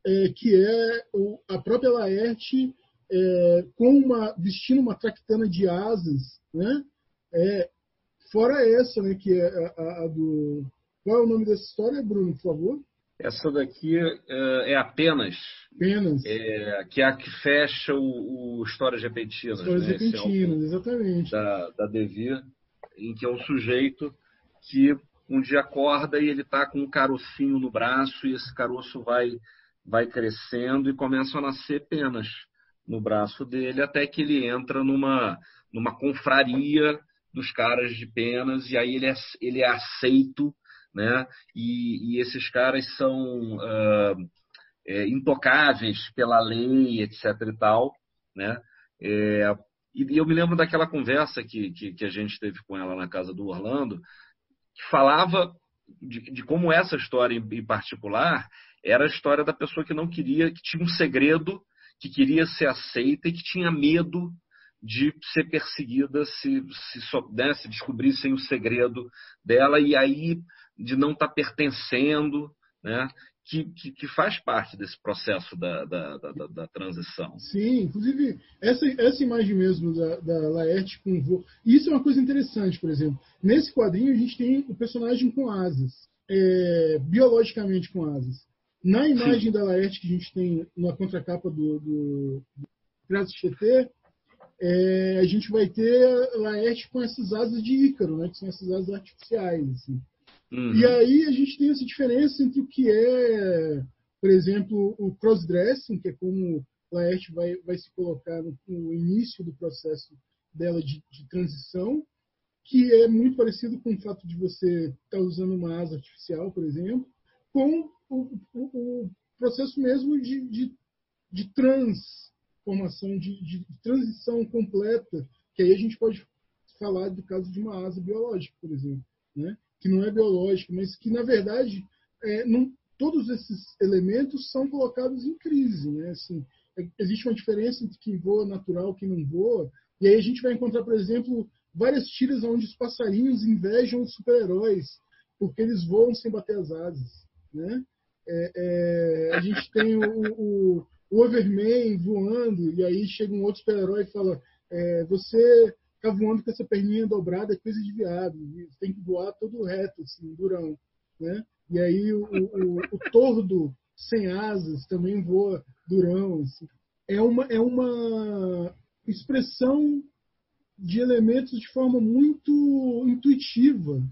é, que é o, a própria Laerte é, com uma, vestindo uma tractana de asas, né? É, fora essa, né, que é a, a, do... Qual é o nome dessa história, Bruno, por favor? Essa daqui é, é apenas. Apenas. É, que é a que fecha o, o Histórias Repentinas. Histórias né? Repentinas, exatamente. Da, da Devir, em que é um sujeito que um dia acorda e ele está com um carocinho no braço e esse caroço vai vai crescendo e começam a nascer penas no braço dele, até que ele entra numa, numa confraria dos caras de penas, e aí ele é, ele é aceito, né? E, e esses caras são uh, é, intocáveis pela lei, etc. e tal, né? É, e, eu me lembro daquela conversa que, que, que, a gente teve com ela na casa do Orlando, que falava de, de como essa história em particular era a história da pessoa que não queria, que tinha um segredo que queria ser aceita e que tinha medo de ser perseguida se, se, né, se descobrissem o segredo dela e aí de não estar tá pertencendo, né? Que, que, que, faz parte desse processo da, da, da, da, transição. Sim, inclusive essa, essa imagem mesmo da, da Laerte com. Isso é uma coisa interessante, por exemplo. Nesse quadrinho a gente tem o personagem com asas, é, biologicamente com asas. Na imagem Sim. da Laerte que a gente tem na contracapa do, do, do GT, é, a gente vai ter Laerte com essas asas de Ícaro, né, que são essas asas artificiais. Assim. Uhum. E aí a gente tem essa diferença entre o que é, por exemplo, o crossdressing, que é como Laerte vai, vai se colocar no, no início do processo dela de, de, transição, que é muito parecido com o fato de você estar tá usando uma asa artificial, por exemplo, com o, o, processo mesmo de, de, de transformação, de, de transição completa, que aí a gente pode falar do caso de uma asa biológica, por exemplo. Né? que não é biológico, mas que, na verdade, é, não, todos esses elementos são colocados em crise. Né? Assim, é, existe uma diferença entre quem voa natural e quem não voa, e aí a gente vai encontrar, por exemplo, várias tiras onde os passarinhos invejam os super-heróis, porque eles voam sem bater as asas. Né? É, é, a gente tem o, o, o, Overman voando, e aí chega um outro super-herói e fala: é, Você ficar voando com essa perninha dobrada é coisa de viado. Tem que voar todo reto, assim, durão. Né? E aí o, o, o tordo sem asas também voa durão. Assim. É, uma, é uma expressão de elementos de forma muito intuitiva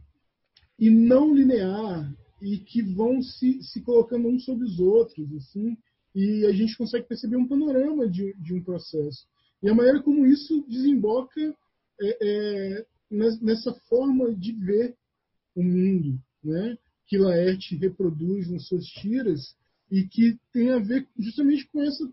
e não linear e que vão se, se colocando uns sobre os outros, assim, e a gente consegue perceber um panorama de, de um processo. E a maneira como isso desemboca é, é, nessa forma de ver o mundo, né? que Laerte reproduz nas suas tiras e que tem a ver justamente com essa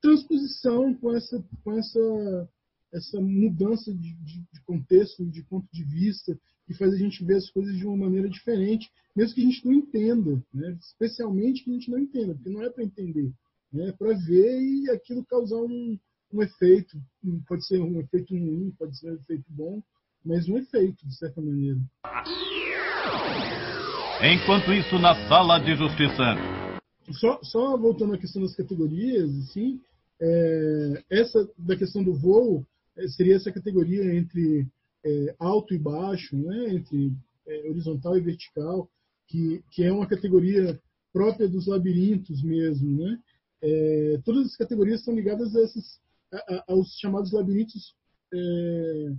transposição, com essa, com essa, essa mudança de, de, de contexto, de ponto de vista, que faz a gente ver as coisas de uma maneira diferente, mesmo que a gente não entenda, né? especialmente que a gente não entenda, porque não é para entender, né? é para ver e aquilo causar um, um efeito. Pode ser um efeito ruim, pode ser um efeito bom, mas um efeito, de certa maneira. Enquanto isso, na sala de justiça. Só, só voltando à questão das categorias, assim, é, essa da questão do voo é, seria essa categoria entre é, alto e baixo, né, entre é, horizontal e vertical, que, que é uma categoria própria dos labirintos mesmo, né? É, todas as categorias estão ligadas a essas aos chamados labirintos é,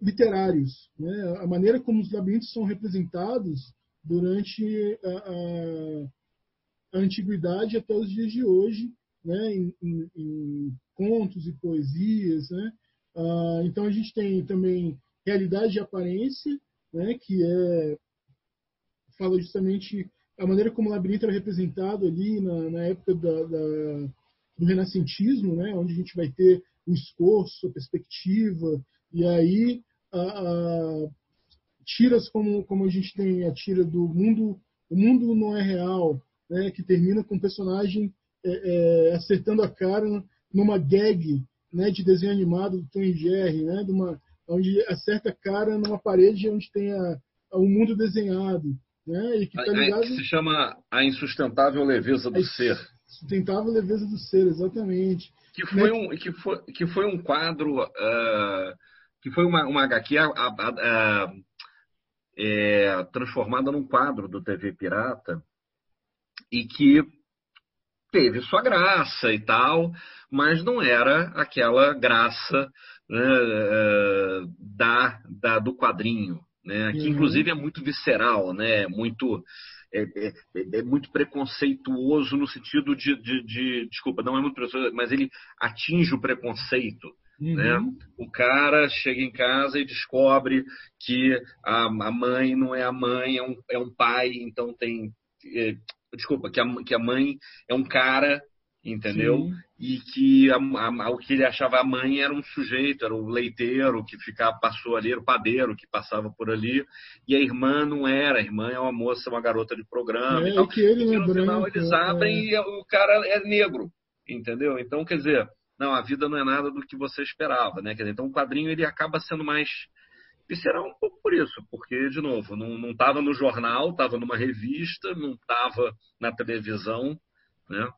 literários. Né? A maneira como os labirintos são representados durante a, a, a antiguidade até os dias de hoje, né? em, em, em contos e poesias. Né? Ah, então a gente tem também realidade e aparência, né? que é fala justamente a maneira como o labirinto era representado ali na, na época da, da, do renascentismo, né, onde a gente vai ter o esforço, a perspectiva, e aí a, a, tiras como, como a gente tem a tira do mundo, o mundo não é real, né, que termina com o personagem é, é, acertando a cara numa gag né, de desenho animado do Tom e Jerry, né, de uma, onde acerta a cara numa parede onde tem a, a, um mundo desenhado. Né, e que, tá ligado... que se chama A Insustentável Leveza do Ser sustentável leveza do ser, exatamente. Que foi um, que foi, que foi um quadro, uh, que foi uma, uma HQ uh, uh, é, transformada num quadro do TV Pirata e que teve sua graça e tal, mas não era aquela graça né, da, da, do quadrinho, né, que uhum. inclusive é muito visceral, né, muito é, é, é, muito preconceituoso no sentido de, de, de, desculpa, não é muito preconceituoso, mas ele atinge o preconceito. Uhum. Né? O cara chega em casa e descobre que a, a mãe não é a mãe, é um, é um pai, então tem. É, desculpa, que a, que a mãe é um cara entendeu? Sim. E que a, a, o que ele achava a mãe era um sujeito, era o leiteiro que ficava, passou ali, era o padeiro que passava por ali, e a irmã não era, a irmã é uma moça, uma garota de programa. É, e, tal. que ele e no branco, final eles abrem é. e o cara é negro. entendeu? Então, quer dizer, não, a vida não é nada do que você esperava, né? Quer dizer, então o quadrinho ele acaba sendo mais e será um pouco por isso, porque, de novo, não estava no jornal, estava numa revista, não estava na televisão, né?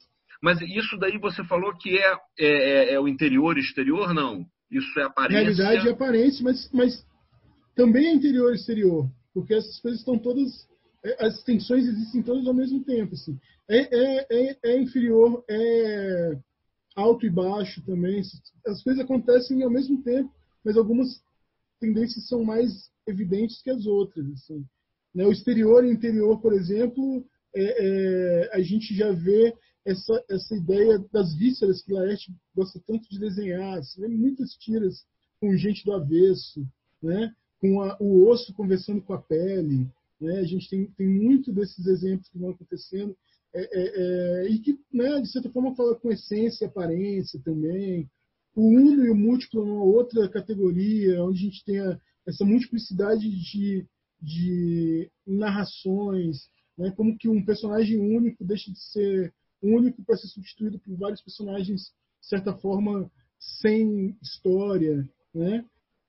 Mas isso daí você falou que é, é, é, é o interior e exterior, não? Isso é aparência? Realidade e aparência, mas, mas também é interior e exterior, porque essas coisas estão todas, é, as tensões existem todas ao mesmo tempo, assim. É, é, é, é inferior, é alto e baixo também, as coisas acontecem ao mesmo tempo, mas algumas tendências são mais evidentes que as outras. Assim. Né? O exterior e interior, por exemplo, é, é, a gente já vê essa, essa ideia das vísceras que Laerte gosta tanto de desenhar. Você vê muitas tiras com gente do avesso, né? com a, o osso conversando com a pele. Né? A gente tem, tem muito desses exemplos que vão acontecendo. É, é, é, e que, né, de certa forma, fala com essência e aparência também. O uno e o múltiplo é uma outra categoria, onde a gente tem a, essa multiplicidade de, de narrações, né? como que um personagem único deixa de ser único para ser substituído por vários personagens, de certa forma, sem história. Né?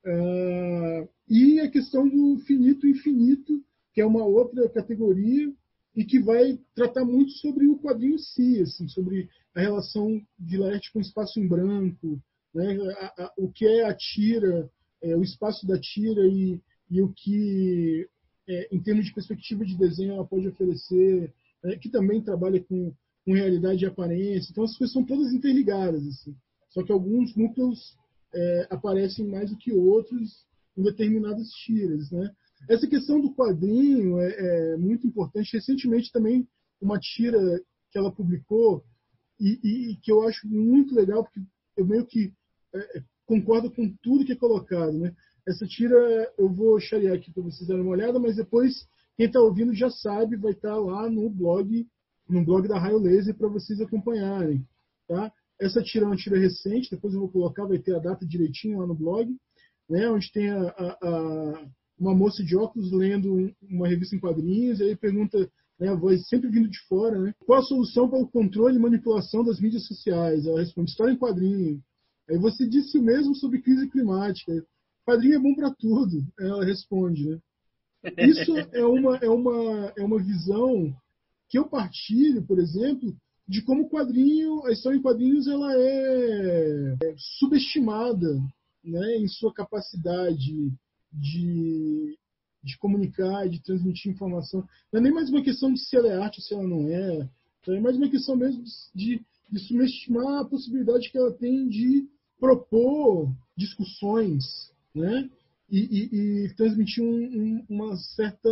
Uh, e a questão do finito infinito, que é uma outra categoria e que vai tratar muito sobre o quadrinho em si, assim, sobre a relação de Laerte com o espaço em branco, né? A, a, o que é a tira, é, o espaço da tira e, e o que, é, em termos de perspectiva de desenho, ela pode oferecer, né? que também trabalha com, com realidade e aparência. Então, as coisas são todas interligadas. Assim. Só que alguns núcleos é, aparecem mais do que outros em determinadas tiras. Né? Essa questão do quadrinho é, é, muito importante. Recentemente, também, uma tira que ela publicou e, e, que eu acho muito legal, porque eu meio que é, é, concordo com tudo que é colocado. Né? Essa tira eu vou charear aqui para vocês darem uma olhada, mas depois quem está ouvindo já sabe, vai estar tá lá no blog, no blog da Raio Laser para vocês acompanharem. Tá? Essa tira é uma tira recente, depois eu vou colocar, vai ter a data direitinho lá no blog, né? onde tem a, a, a, uma moça de óculos lendo uma revista em quadrinhos, e aí pergunta, né, a voz sempre vindo de fora, né? qual a solução para o controle e manipulação das mídias sociais? Ela responde, história em quadrinho. Aí você disse o mesmo sobre crise climática. Quadrinho é bom para tudo, ela responde. Né? Isso é uma, é, uma, é uma visão que eu partilho, por exemplo, de como o quadrinho, a história em quadrinhos, ela é subestimada né, em sua capacidade de, de comunicar, de transmitir informação. Não é nem mais uma questão de se ela é arte ou se ela não é. É mais uma questão mesmo de, de subestimar a possibilidade que ela tem de propor discussões, né? E, e, e transmitir um, um, uma certa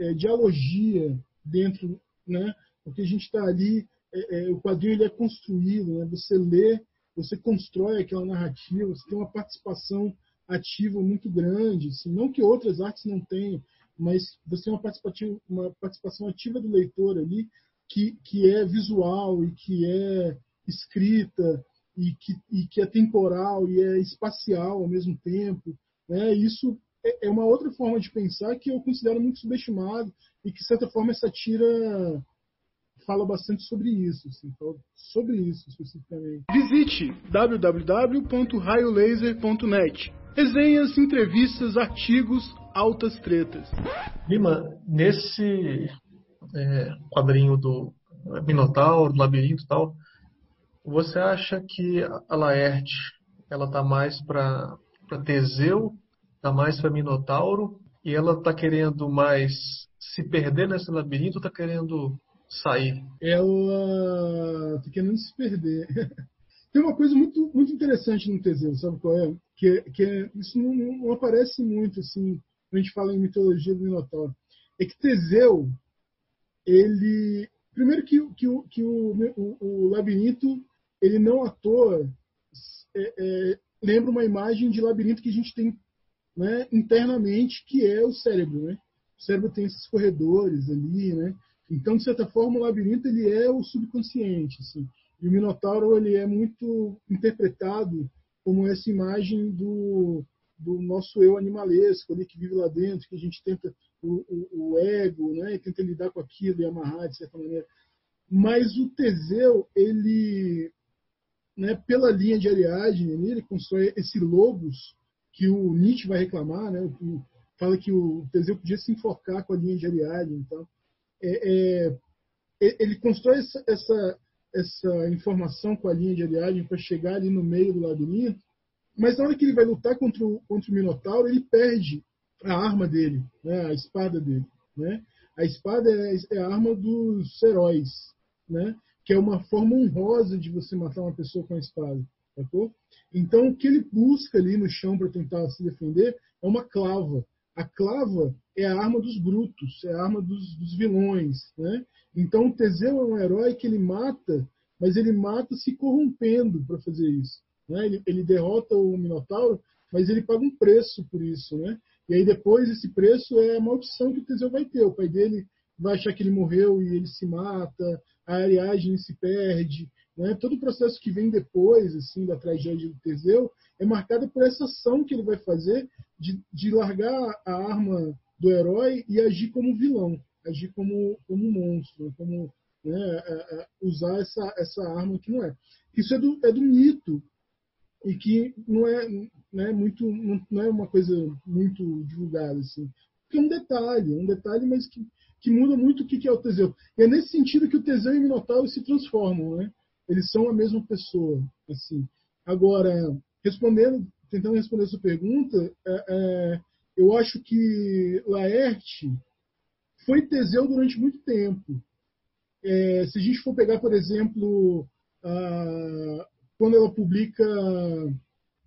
é, dialogia dentro, né? Porque a gente está ali, é, é, o quadrinho ele é construído, né? Você lê, você constrói aquela narrativa, você tem uma participação ativa muito grande, assim, não que outras artes não tenham, mas você tem uma uma participação ativa do leitor ali que, que é visual e que é escrita e que, e que é temporal e é espacial ao mesmo tempo. Né? Isso é, é uma outra forma de pensar que eu considero muito subestimado e que, de certa forma, essa tira fala bastante sobre isso, assim, sobre isso especificamente. Visite www.raiolaser.net. Resenhas, entrevistas, artigos, altas tretas. Lima, nesse é, quadrinho do Minotauro, do Labirinto e tal, você acha que a Laerte ela está mais para Teseu, está mais para Minotauro e ela está querendo mais se perder nesse labirinto ou está querendo sair? Ela está querendo se perder. Tem uma coisa muito, muito interessante no Teseu, sabe qual é? Que, que isso não, não, aparece muito assim quando a gente fala em mitologia do Minotauro. É que Teseu, ele. Primeiro que, que, que o, o, o labirinto ele não à toa é, é, lembra uma imagem de labirinto que a gente tem né, internamente, que é o cérebro. Né? O cérebro tem esses corredores ali, né? Então, de certa forma, o labirinto ele é o subconsciente. Assim. E o Minotauro ele é muito interpretado como essa imagem do, do nosso eu animalesco ali que vive lá dentro, que a gente tenta o, o, o ego, né, e tenta lidar com aquilo e amarrar de certa maneira. Mas o Teseu, ele, né, pela linha de Ariadne, ele constrói esse logos que o Nietzsche vai reclamar, né? fala que o Teseu podia se enfocar com a linha de Ariadne. Então, é, é, ele constrói essa, essa, essa, informação com a linha de Ariadne para chegar ali no meio do labirinto, mas na hora que ele vai lutar contra o, contra o Minotauro, ele perde a arma dele, né? a espada dele. Né? A espada é, é a arma dos heróis, né? Que é uma forma honrosa de você matar uma pessoa com a espada. Sacou? Então, o que ele busca ali no chão para tentar se defender é uma clava. A clava é a arma dos brutos, é a arma dos, dos vilões. Né? Então, Teseu é um herói que ele mata, mas ele mata se corrompendo para fazer isso. Né? Ele, ele, derrota o Minotauro, mas ele paga um preço por isso. Né? E aí, depois, esse preço é a maldição que o Teseu vai ter. O pai dele vai achar que ele morreu e ele se mata, a Ariadne se perde. Né? Todo o processo que vem depois assim da tragédia do Teseu é marcado por essa ação que ele vai fazer de, de largar a arma do herói e agir como vilão, agir como, como monstro, como né, usar essa, essa arma que não é. Isso é do, é do mito e que não é, né, muito, não é uma coisa muito divulgada. Assim. é um detalhe, um detalhe, mas que que muda muito o que é o Teseu. E é nesse sentido que o Teseu e o Minotauro se transformam, né? Eles são a mesma pessoa, assim. Agora, respondendo, tentando responder essa pergunta, é, é, eu acho que Laerte foi Teseu durante muito tempo. É, se a gente for pegar, por exemplo, a, quando ela publica,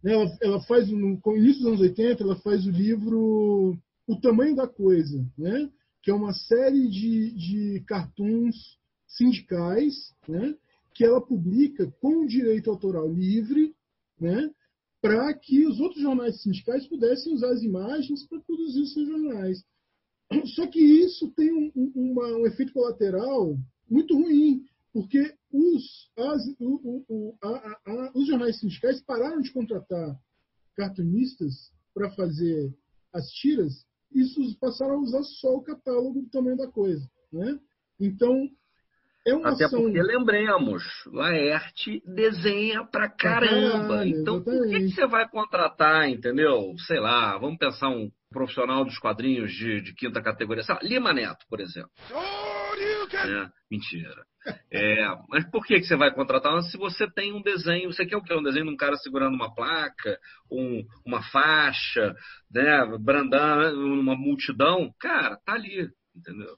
né, ela, ela, faz no, no início dos anos 80, ela faz o livro O Tamanho da Coisa, né? Que é uma série de, de cartoons sindicais, né, que ela publica com direito autoral livre, né, para que os outros jornais sindicais pudessem usar as imagens para produzir seus jornais. Só que isso tem um, uma, um efeito colateral muito ruim, porque os, as, o, o, a, a, os jornais sindicais pararam de contratar cartunistas para fazer as tiras isso passaram a usar só o catálogo do tamanho da coisa. Né? Então, é uma Até ação... porque, lembremos, Laerte desenha pra caramba. Caralho, então, por que, que, você vai contratar, entendeu? Sei lá, vamos pensar um profissional dos quadrinhos de, de quinta categoria. Lá, Lima Neto, por exemplo. É, mentira. É, mas por que, que você vai contratar se você tem um desenho? Você quer o quê? Um desenho de um cara segurando uma placa, um, uma faixa, né, brandando uma multidão? Cara, tá ali, entendeu?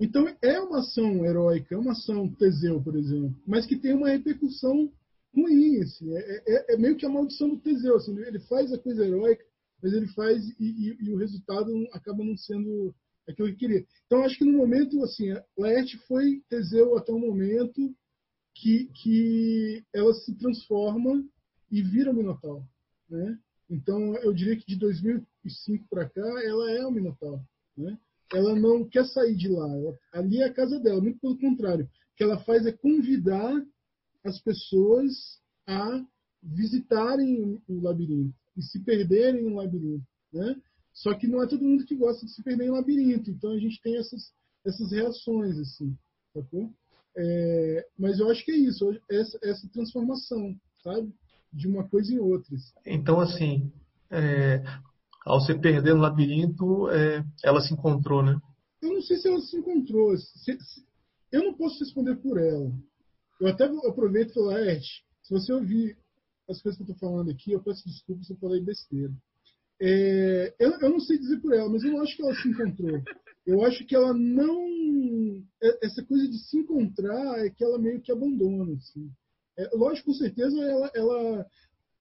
Então é uma ação heróica, é uma ação Teseu, por exemplo, mas que tem uma repercussão ruim. Assim, é, é, é meio que a maldição do Teseu. Assim, ele faz a coisa heróica, mas ele faz e, e, e o resultado acaba não sendo aquilo que queria. Então, acho que no momento, assim, Laerte foi Teseu até o momento que, que ela se transforma e vira Minotauro, né? Então, eu diria que de 2005 para cá, ela é o Minotauro, né? Ela não quer sair de lá, ela, ali é a casa dela, muito pelo contrário. O que ela faz é convidar as pessoas a visitarem o labirinto e se perderem no labirinto, né? Só que não é todo mundo que gosta de se perder em labirinto. Então a gente tem essas, essas reações, assim, sacou? É, mas eu acho que é isso, essa, essa transformação, sabe? De uma coisa em outra. Assim. Então, assim, é, ao se perder no labirinto, é, ela se encontrou, né? Eu não sei se ela se encontrou. Se, se, eu não posso responder por ela. Eu até aproveito e falo, Ed, se você ouvir as coisas que eu estou falando aqui, eu peço desculpas se eu falei besteira. É, eu, eu, não sei dizer por ela, mas eu não acho que ela se encontrou. Eu acho que ela não. É, essa coisa de se encontrar é que ela meio que abandona. Assim. É, lógico, com certeza, ela, ela.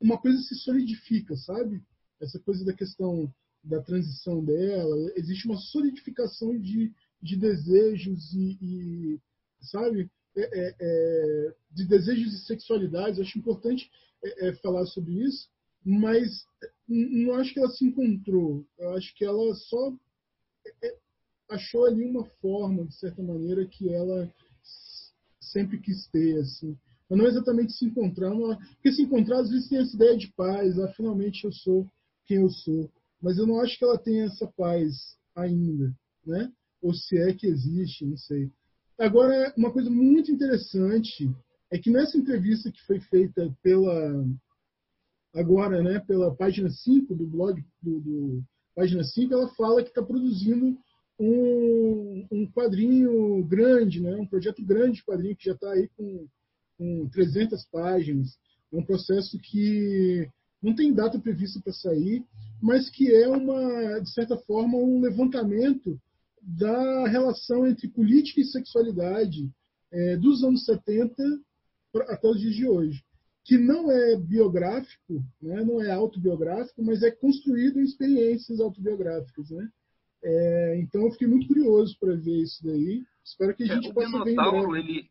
Uma coisa se solidifica, sabe? Essa coisa da questão da transição dela. Existe uma solidificação de, de desejos e. e sabe? É, é, é de desejos e sexualidades. Eu acho importante falar sobre isso mas não acho que ela se encontrou. Eu acho que ela só é, é, achou ali uma forma, de certa maneira, que ela sempre quis ter, assim. Mas não exatamente se encontrar, porque se encontrar às vezes tem essa ideia de paz, ah, finalmente eu sou quem eu sou. Mas eu não acho que ela tenha essa paz ainda, né? Ou se é que existe, não sei. Agora, uma coisa muito interessante é que nessa entrevista que foi feita pela agora, né, pela página 5 do blog do, do página 5, ela fala que está produzindo um, um, quadrinho grande, né, um projeto grande de quadrinho que já está aí com, com 300 páginas. É um processo que não tem data prevista para sair, mas que é uma, de certa forma, um levantamento da relação entre política e sexualidade é, dos anos 70 até os dias de hoje, que não é biográfico, né, não é autobiográfico, mas é construído em experiências autobiográficas. Né? É, então eu fiquei muito curioso para ver isso daí. Espero que a é, gente é, possa ver ele,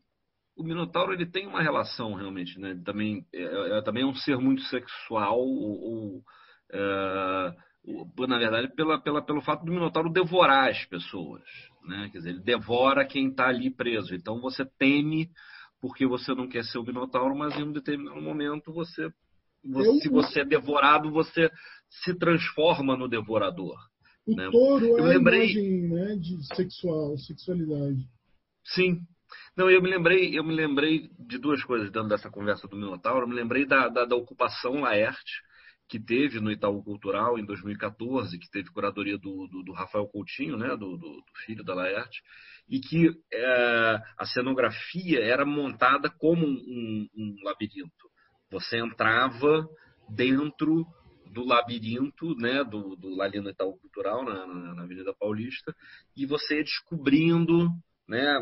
o Minotauro ele tem uma relação realmente, né? Também é, é, também é um ser muito sexual ou, ou é, na verdade, pela, pela, pelo fato do Minotauro devorar as pessoas. Né? Quer dizer, ele devora quem está ali preso. Então você teme porque você não quer ser o Minotauro, mas em um determinado momento você, você se você é devorado, você se transforma no devorador. O né? touro eu é lembrei... a imagem né, de sexual, sexualidade. Sim. Não, eu me lembrei, eu me lembrei de duas coisas dentro dessa conversa do Minotauro. Eu me lembrei da, da, da ocupação Laerte, que teve no Itaú Cultural em 2014, que teve curadoria do, do, do Rafael Coutinho, né, do, do, filho da Laerte, e que é, a cenografia era montada como um, um, labirinto. Você entrava dentro do labirinto, né, do, do ali no Itaú Cultural, na, na, Avenida Paulista, e você ia descobrindo né,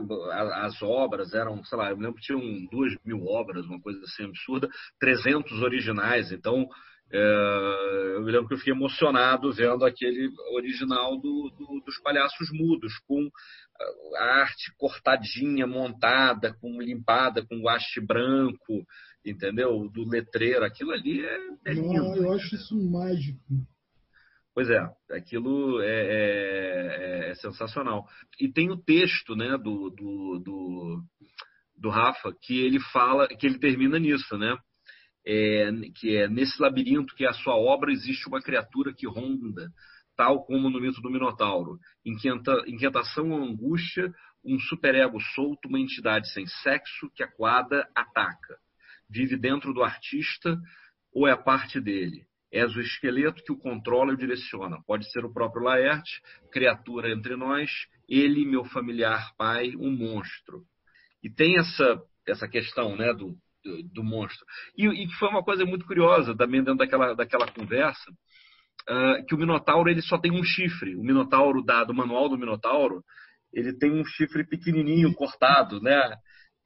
as obras eram, sei lá, eu lembro que tinham duas mil obras, uma coisa assim absurda, 300 originais, então é, eu me lembro que eu fiquei emocionado vendo aquele original do, do, dos palhaços mudos, com a arte cortadinha, montada, com limpada, com guache branco, entendeu? Do letreiro, aquilo ali é, é lindo. Eu acho isso mágico. Pois é, aquilo é, é, é, sensacional. E tem o texto né, do, do, do, do Rafa que ele fala, que ele termina nisso, né? É, que é nesse labirinto que é a sua obra existe uma criatura que ronda, tal como no mito do Minotauro. Inquieta, inquietação ou angústia, um superego solto, uma entidade sem sexo que aquada ataca. Vive dentro do artista ou é a parte dele? És o esqueleto que o controla e o direciona. Pode ser o próprio Laerte, criatura entre nós, ele, meu familiar pai, um monstro. E tem essa, essa questão né, do, do, monstro. E, e foi uma coisa muito curiosa também dentro daquela, daquela conversa, uh, que o Minotauro ele só tem um chifre. O Minotauro da, do manual do Minotauro, ele tem um chifre pequenininho, cortado, né?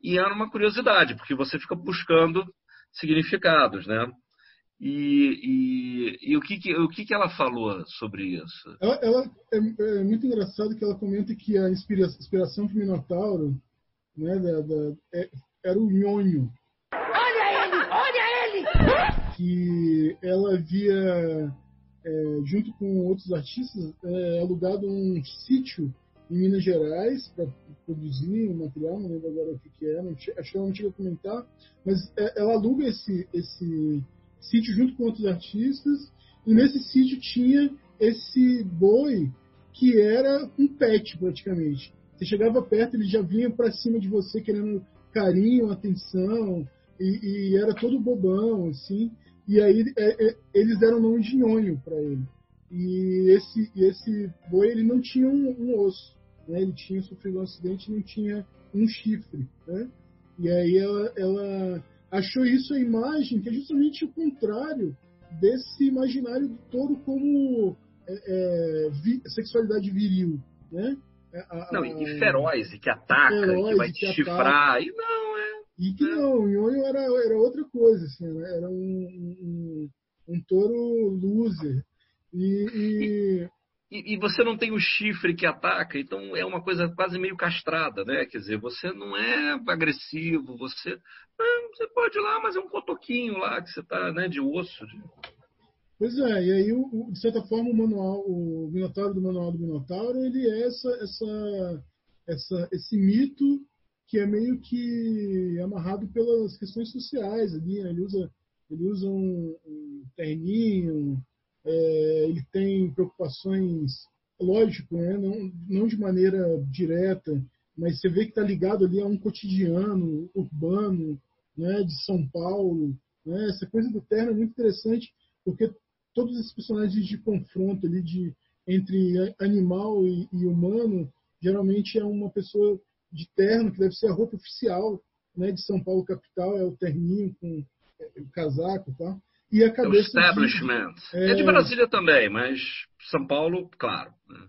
E era uma curiosidade, porque você fica buscando significados, né? E, e, e, o, que, que, o que, que ela falou sobre isso? Ela, ela é, é, muito engraçado que ela comenta que a inspiração, inspiração Minotauro né, da, da, é, era o nhonho. Que ela havia, é, junto com outros artistas, é, alugado um sítio em Minas Gerais para produzir um material, não lembro agora o que, que era, acho que ela não chegou a comentar, mas é, ela aluga esse, esse sítio junto com outros artistas, e nesse sítio tinha esse boi que era um pet praticamente. Você chegava perto, ele já vinha para cima de você querendo carinho, atenção, e, e, era todo bobão, assim. E aí é, é, eles deram o nome de nhonho para ele. E esse, esse boi ele não tinha um, um osso, né? ele tinha sofrido um acidente e não tinha um chifre. Né? E aí ela, ela achou isso a imagem que é justamente o contrário desse imaginário do touro como é, é, vi, sexualidade viril, né? A, a, não, e feroz, e que ataca, feroz, que vai te chifrar. E não, e que não, o Nhonho era, era outra coisa, assim, né? era um, um, um touro loser. E, e... E, e, você não tem o chifre que ataca, então é uma coisa quase meio castrada, né? Quer dizer, você não é agressivo, você, ah, você pode ir lá, mas é um cotoquinho lá que você está né, de osso. De... Pois é, e aí, o, de certa forma, o manual, o Minotauro do Manual do Minotauro, ele é essa, essa, essa, esse mito que é meio que amarrado pelas questões sociais ali, né? ele usa ele usa um, um terninho, é, ele tem preocupações, lógico, né? não, não de maneira direta, mas você vê que está ligado ali a um cotidiano urbano, né, de São Paulo. Né? Essa coisa do terno é muito interessante, porque todos esses personagens de confronto ali de, entre animal e, e humano, geralmente é uma pessoa de terno, que deve ser a roupa oficial né, de São Paulo capital, é o terninho com é, o casaco e tá? tal. E a cabeça. É o establishment. De, é... é... de Brasília também, mas São Paulo, claro. Né?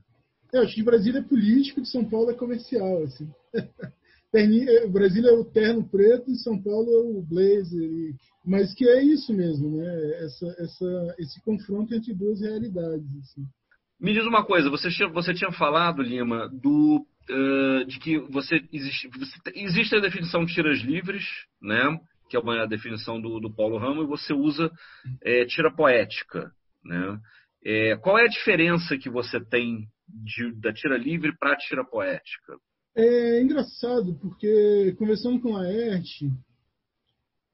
É, acho que Brasília é político, de São Paulo é comercial. Assim. É, Brasília é o terno preto e São Paulo é o blazer. E... Mas que é isso mesmo, né? Essa, essa, esse confronto entre duas realidades. Assim. Me diz uma coisa, você você tinha falado, Lima, do, uh, de que você existe, você, existe a definição de tiras livres, né? que é uma definição do, do Paulo Ramos, e você usa é, tira poética. Né? É, qual é a diferença que você tem de, da tira livre para a tira poética? É engraçado, porque conversando com a Laerte,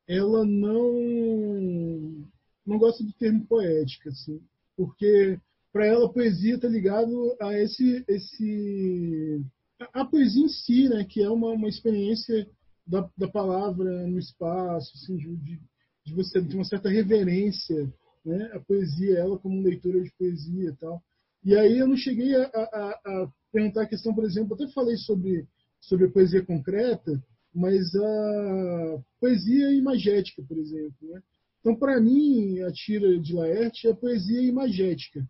ela não, não gosta do termo poética, assim, porque para ela a poesia está ligado a esse, esse a, poesia em si, né, que é uma, uma experiência da, da palavra no espaço, assim, de, de você ter uma certa reverência, né? A poesia, ela como leitora de poesia e tal. E aí eu não cheguei a, a, a perguntar a questão, por exemplo, até falei sobre, sobre poesia concreta, mas a poesia imagética, por exemplo. Né? Então, para mim, a tira de Laerte é poesia imagética.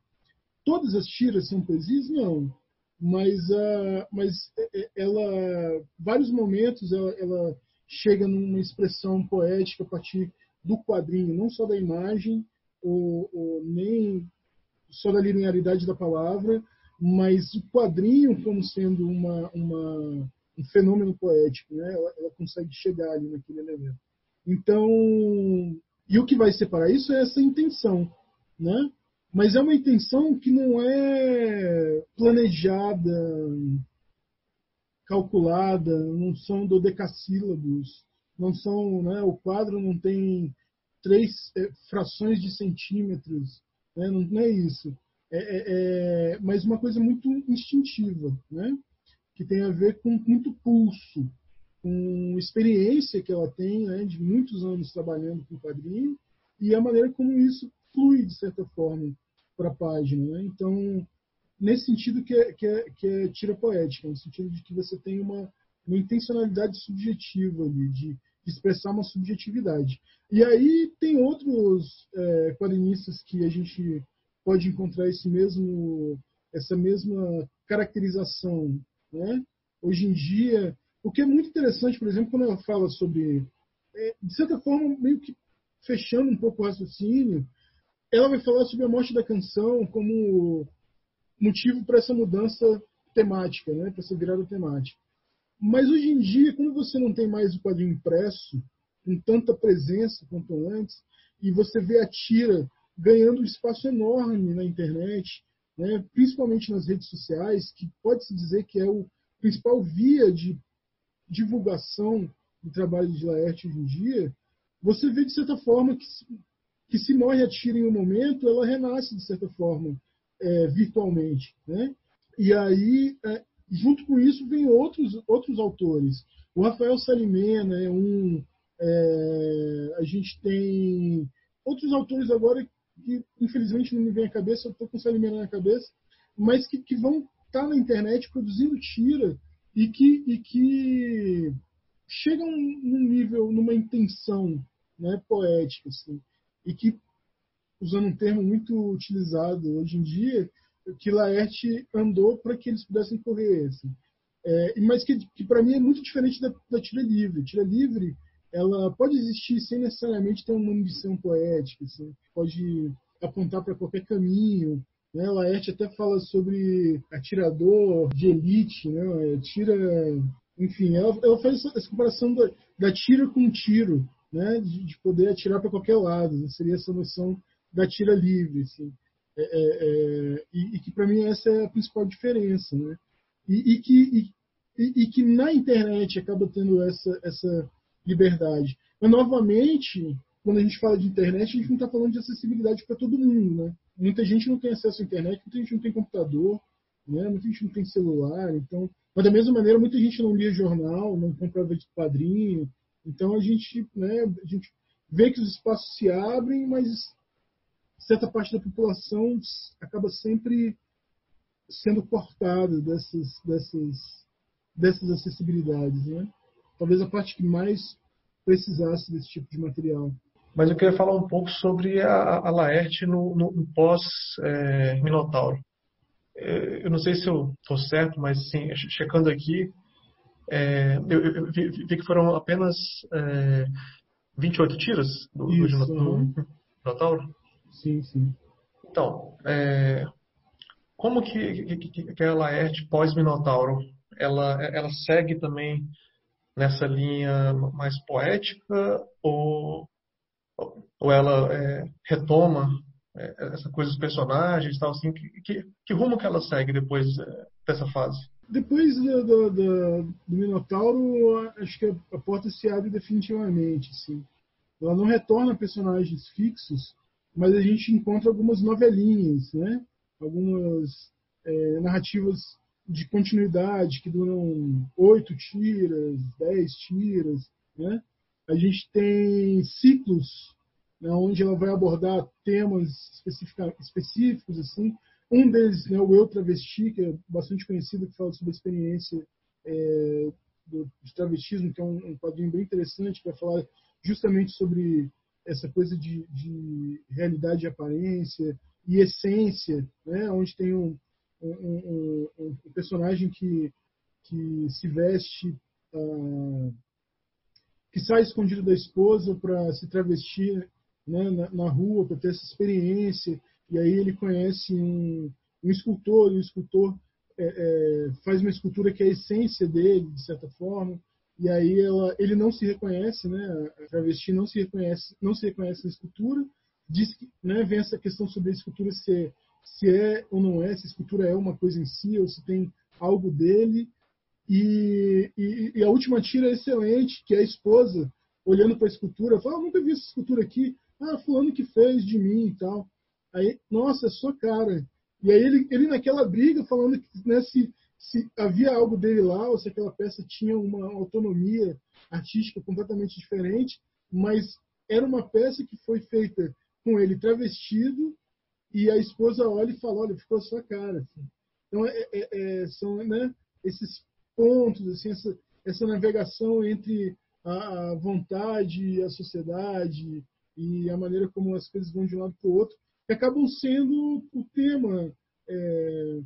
Todas as tiras são poesias? Não mas, uh, mas é, é, ela, vários momentos ela, ela, chega numa expressão poética a partir do quadrinho, não só da imagem, ou, ou nem só da linearidade da palavra, mas o quadrinho como sendo uma, uma um fenômeno poético, né? Ela, ela, consegue chegar ali naquele elemento. Então, e o que vai separar isso é essa intenção, né? Mas é uma intenção que não é planejada, calculada, não são dodecassílabos, não são, né, o quadro não tem três é, frações de centímetros, né, não, não, é isso. É, é, é, mas uma coisa muito instintiva, né, que tem a ver com muito pulso, com experiência que ela tem né, de muitos anos trabalhando com quadrinho e a maneira como isso flui, de certa forma, para a página. Né? Então, nesse sentido que é, que, é, que é tira poética, no sentido de que você tem uma, uma intencionalidade subjetiva ali, de, expressar uma subjetividade. E aí tem outros é, quadrinistas que a gente pode encontrar esse mesmo, essa mesma caracterização. Né? Hoje em dia, o que é muito interessante, por exemplo, quando ela fala sobre, é, de certa forma, meio que fechando um pouco o raciocínio, ela vai falar sobre a morte da canção como motivo para essa mudança temática, né, para essa virada temática. Mas hoje em dia, quando você não tem mais o quadrinho impresso, com tanta presença quanto antes, e você vê a tira ganhando um espaço enorme na internet, né, principalmente nas redes sociais, que pode-se dizer que é o principal via de divulgação do trabalho de Laerte hoje em dia, você vê, de certa forma, que que se morre a tira em um momento, ela renasce de certa forma é, virtualmente, né? E aí, é, junto com isso, vem outros outros autores. O Rafael Salimena é um. É, a gente tem outros autores agora que, infelizmente, não me vem à cabeça. Eu estou com o Salimena na cabeça, mas que, que vão estar tá na internet produzindo tira e que e que chegam num nível, numa intenção, né, poética, assim e que, usando um termo muito utilizado hoje em dia, que Laerte andou para que eles pudessem correr. Assim. É, mas que, que para mim é muito diferente da, da tira livre. Tira livre ela pode existir sem necessariamente ter uma ambição poética, assim, pode apontar para qualquer caminho. Né? Laerte até fala sobre atirador de elite, né? tira, enfim, ela, ela faz essa, essa comparação da, da tira com tiro né, de, de poder atirar para qualquer lado. Né? Seria essa noção da tira livre. Assim. É, é, é, e, e, que para mim essa é a principal diferença. Né? E, e que, e, e, que na internet acaba tendo essa, essa liberdade. Mas, novamente, quando a gente fala de internet, a gente não está falando de acessibilidade para todo mundo. Né? Muita gente não tem acesso à internet, muita gente não tem computador, né? muita gente não tem celular, então. Mas da mesma maneira, muita gente não lia jornal, não comprava de quadrinho. Então a gente, né, a gente vê que os espaços se abrem, mas certa parte da população acaba sempre sendo cortada dessas, dessas, dessas acessibilidades. Né? Talvez a parte que mais precisasse desse tipo de material. Mas eu queria falar um pouco sobre a, a Laerte no, no, no pós-Minotauro. É, eu não sei se eu estou certo, mas sim, checando aqui, é, eu, eu vi, vi, que foram apenas é, 28 tiras do, Isso, do, do Minotauro. Sim, sim. Então, é, como que, que, que a Laerte pós-Minotauro, ela, ela segue também nessa linha mais poética ou, ou ela é, retoma é, essa coisa dos personagens tal assim que, que, que, rumo que ela segue depois é, dessa fase depois do, do, do, do Minotauro acho que a, porta se abre definitivamente sim ela não retorna personagens fixos mas a gente encontra algumas novelinhas né algumas é, narrativas de continuidade que duram oito tiras, dez tiras, né? A gente tem ciclos né, onde ela vai abordar temas específicos, assim. Um deles, né, o Eu Travesti, que é bastante conhecido, que fala sobre a experiência é, do, de travestismo, que é um, um quadrinho bem interessante, vai falar justamente sobre essa coisa de, de realidade e aparência e essência, né, onde tem um, um, um, um personagem que, que se veste, uh, que sai escondido da esposa para se travestir né, na, na, rua, para ter essa experiência. E aí ele conhece um, um escultor, e o escultor é, é, faz uma escultura que é a essência dele, de certa forma. E aí ela, ele não se reconhece, né, a travesti não se reconhece, não se reconhece na escultura. Diz que né, vem essa questão sobre a escultura ser se é ou não é, se a escultura é uma coisa em si ou se tem algo dele. E, e, e a última tira é excelente, que é a esposa olhando para a escultura, fala, ah, nunca vi essa escultura aqui. Ah, fulano que fez de mim e tal. Aí, nossa, é sua cara. E aí ele, ele naquela briga falando que né, se, se havia algo dele lá, ou se aquela peça tinha uma autonomia artística completamente diferente, mas era uma peça que foi feita com ele travestido e a esposa olha e fala, olha, ficou a sua cara. Assim. Então, é, é, é, são né, esses pontos, assim, essa, essa navegação entre a, a vontade a sociedade e a maneira como as coisas vão de um lado para o outro, que acabam sendo o tema. É,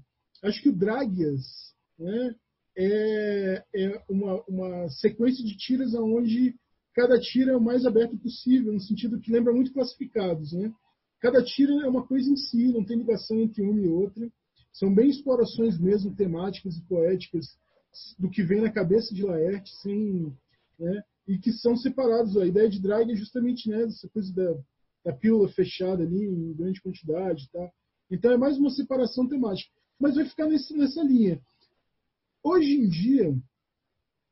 acho que o Dragias né, é, é uma, uma sequência de tiras onde cada tira é o mais aberto possível, no sentido que lembra muito classificados. Né? Cada tira é uma coisa em si, não tem ligação entre uma e outra. São bem explorações mesmo temáticas e poéticas do que vem na cabeça de Laerte, sem, né, e que são separados. A ideia de drag é justamente né, essa coisa da, da pílula fechada ali em grande quantidade. Tá? Então é mais uma separação temática. Mas vai ficar nesse, nessa linha. Hoje em dia.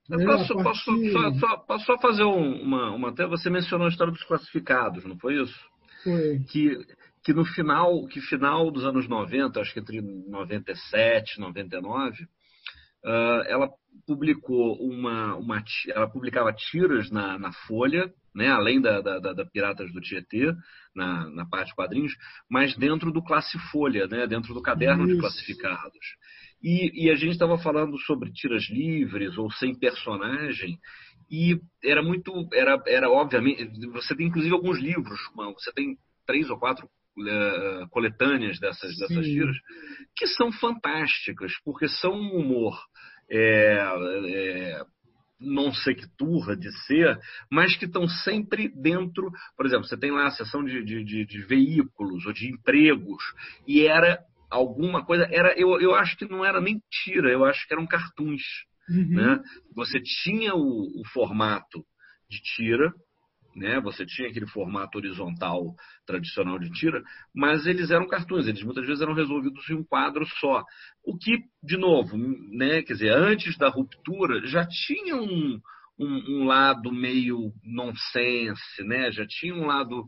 Né, posso, partir... posso, só, só, posso, só, fazer uma, uma. Até você mencionou a história dos classificados, não foi isso? Foi. Que, que no final, que final dos anos 90, acho que entre 97 e 99, uh, ela publicou uma, uma. Ela publicava tiras na, na Folha, né, além da, da, da, Piratas do Tietê, na, na parte de quadrinhos, mas dentro do Classe Folha, né, dentro do caderno Isso. de classificados. E, e a gente estava falando sobre tiras livres ou sem personagem, e era muito, era, era obviamente, você tem inclusive alguns livros, você tem três ou quatro uh, coletâneas dessas, dessas tiras, que são fantásticas, porque são um humor é, é, não sei que turra de ser, mas que estão sempre dentro. Por exemplo, você tem lá a seção de, de, de, de veículos ou de empregos, e era alguma coisa. era eu, eu acho que não era nem tira, eu acho que eram cartuns. Uhum. Né? Você tinha o, o, formato de tira, né? você tinha aquele formato horizontal tradicional de tira, mas eles eram cartões, eles muitas vezes eram resolvidos em um quadro só. O que, de novo, né? quer dizer, antes da ruptura já tinha um, um, um lado meio nonsense, né? já tinha um lado.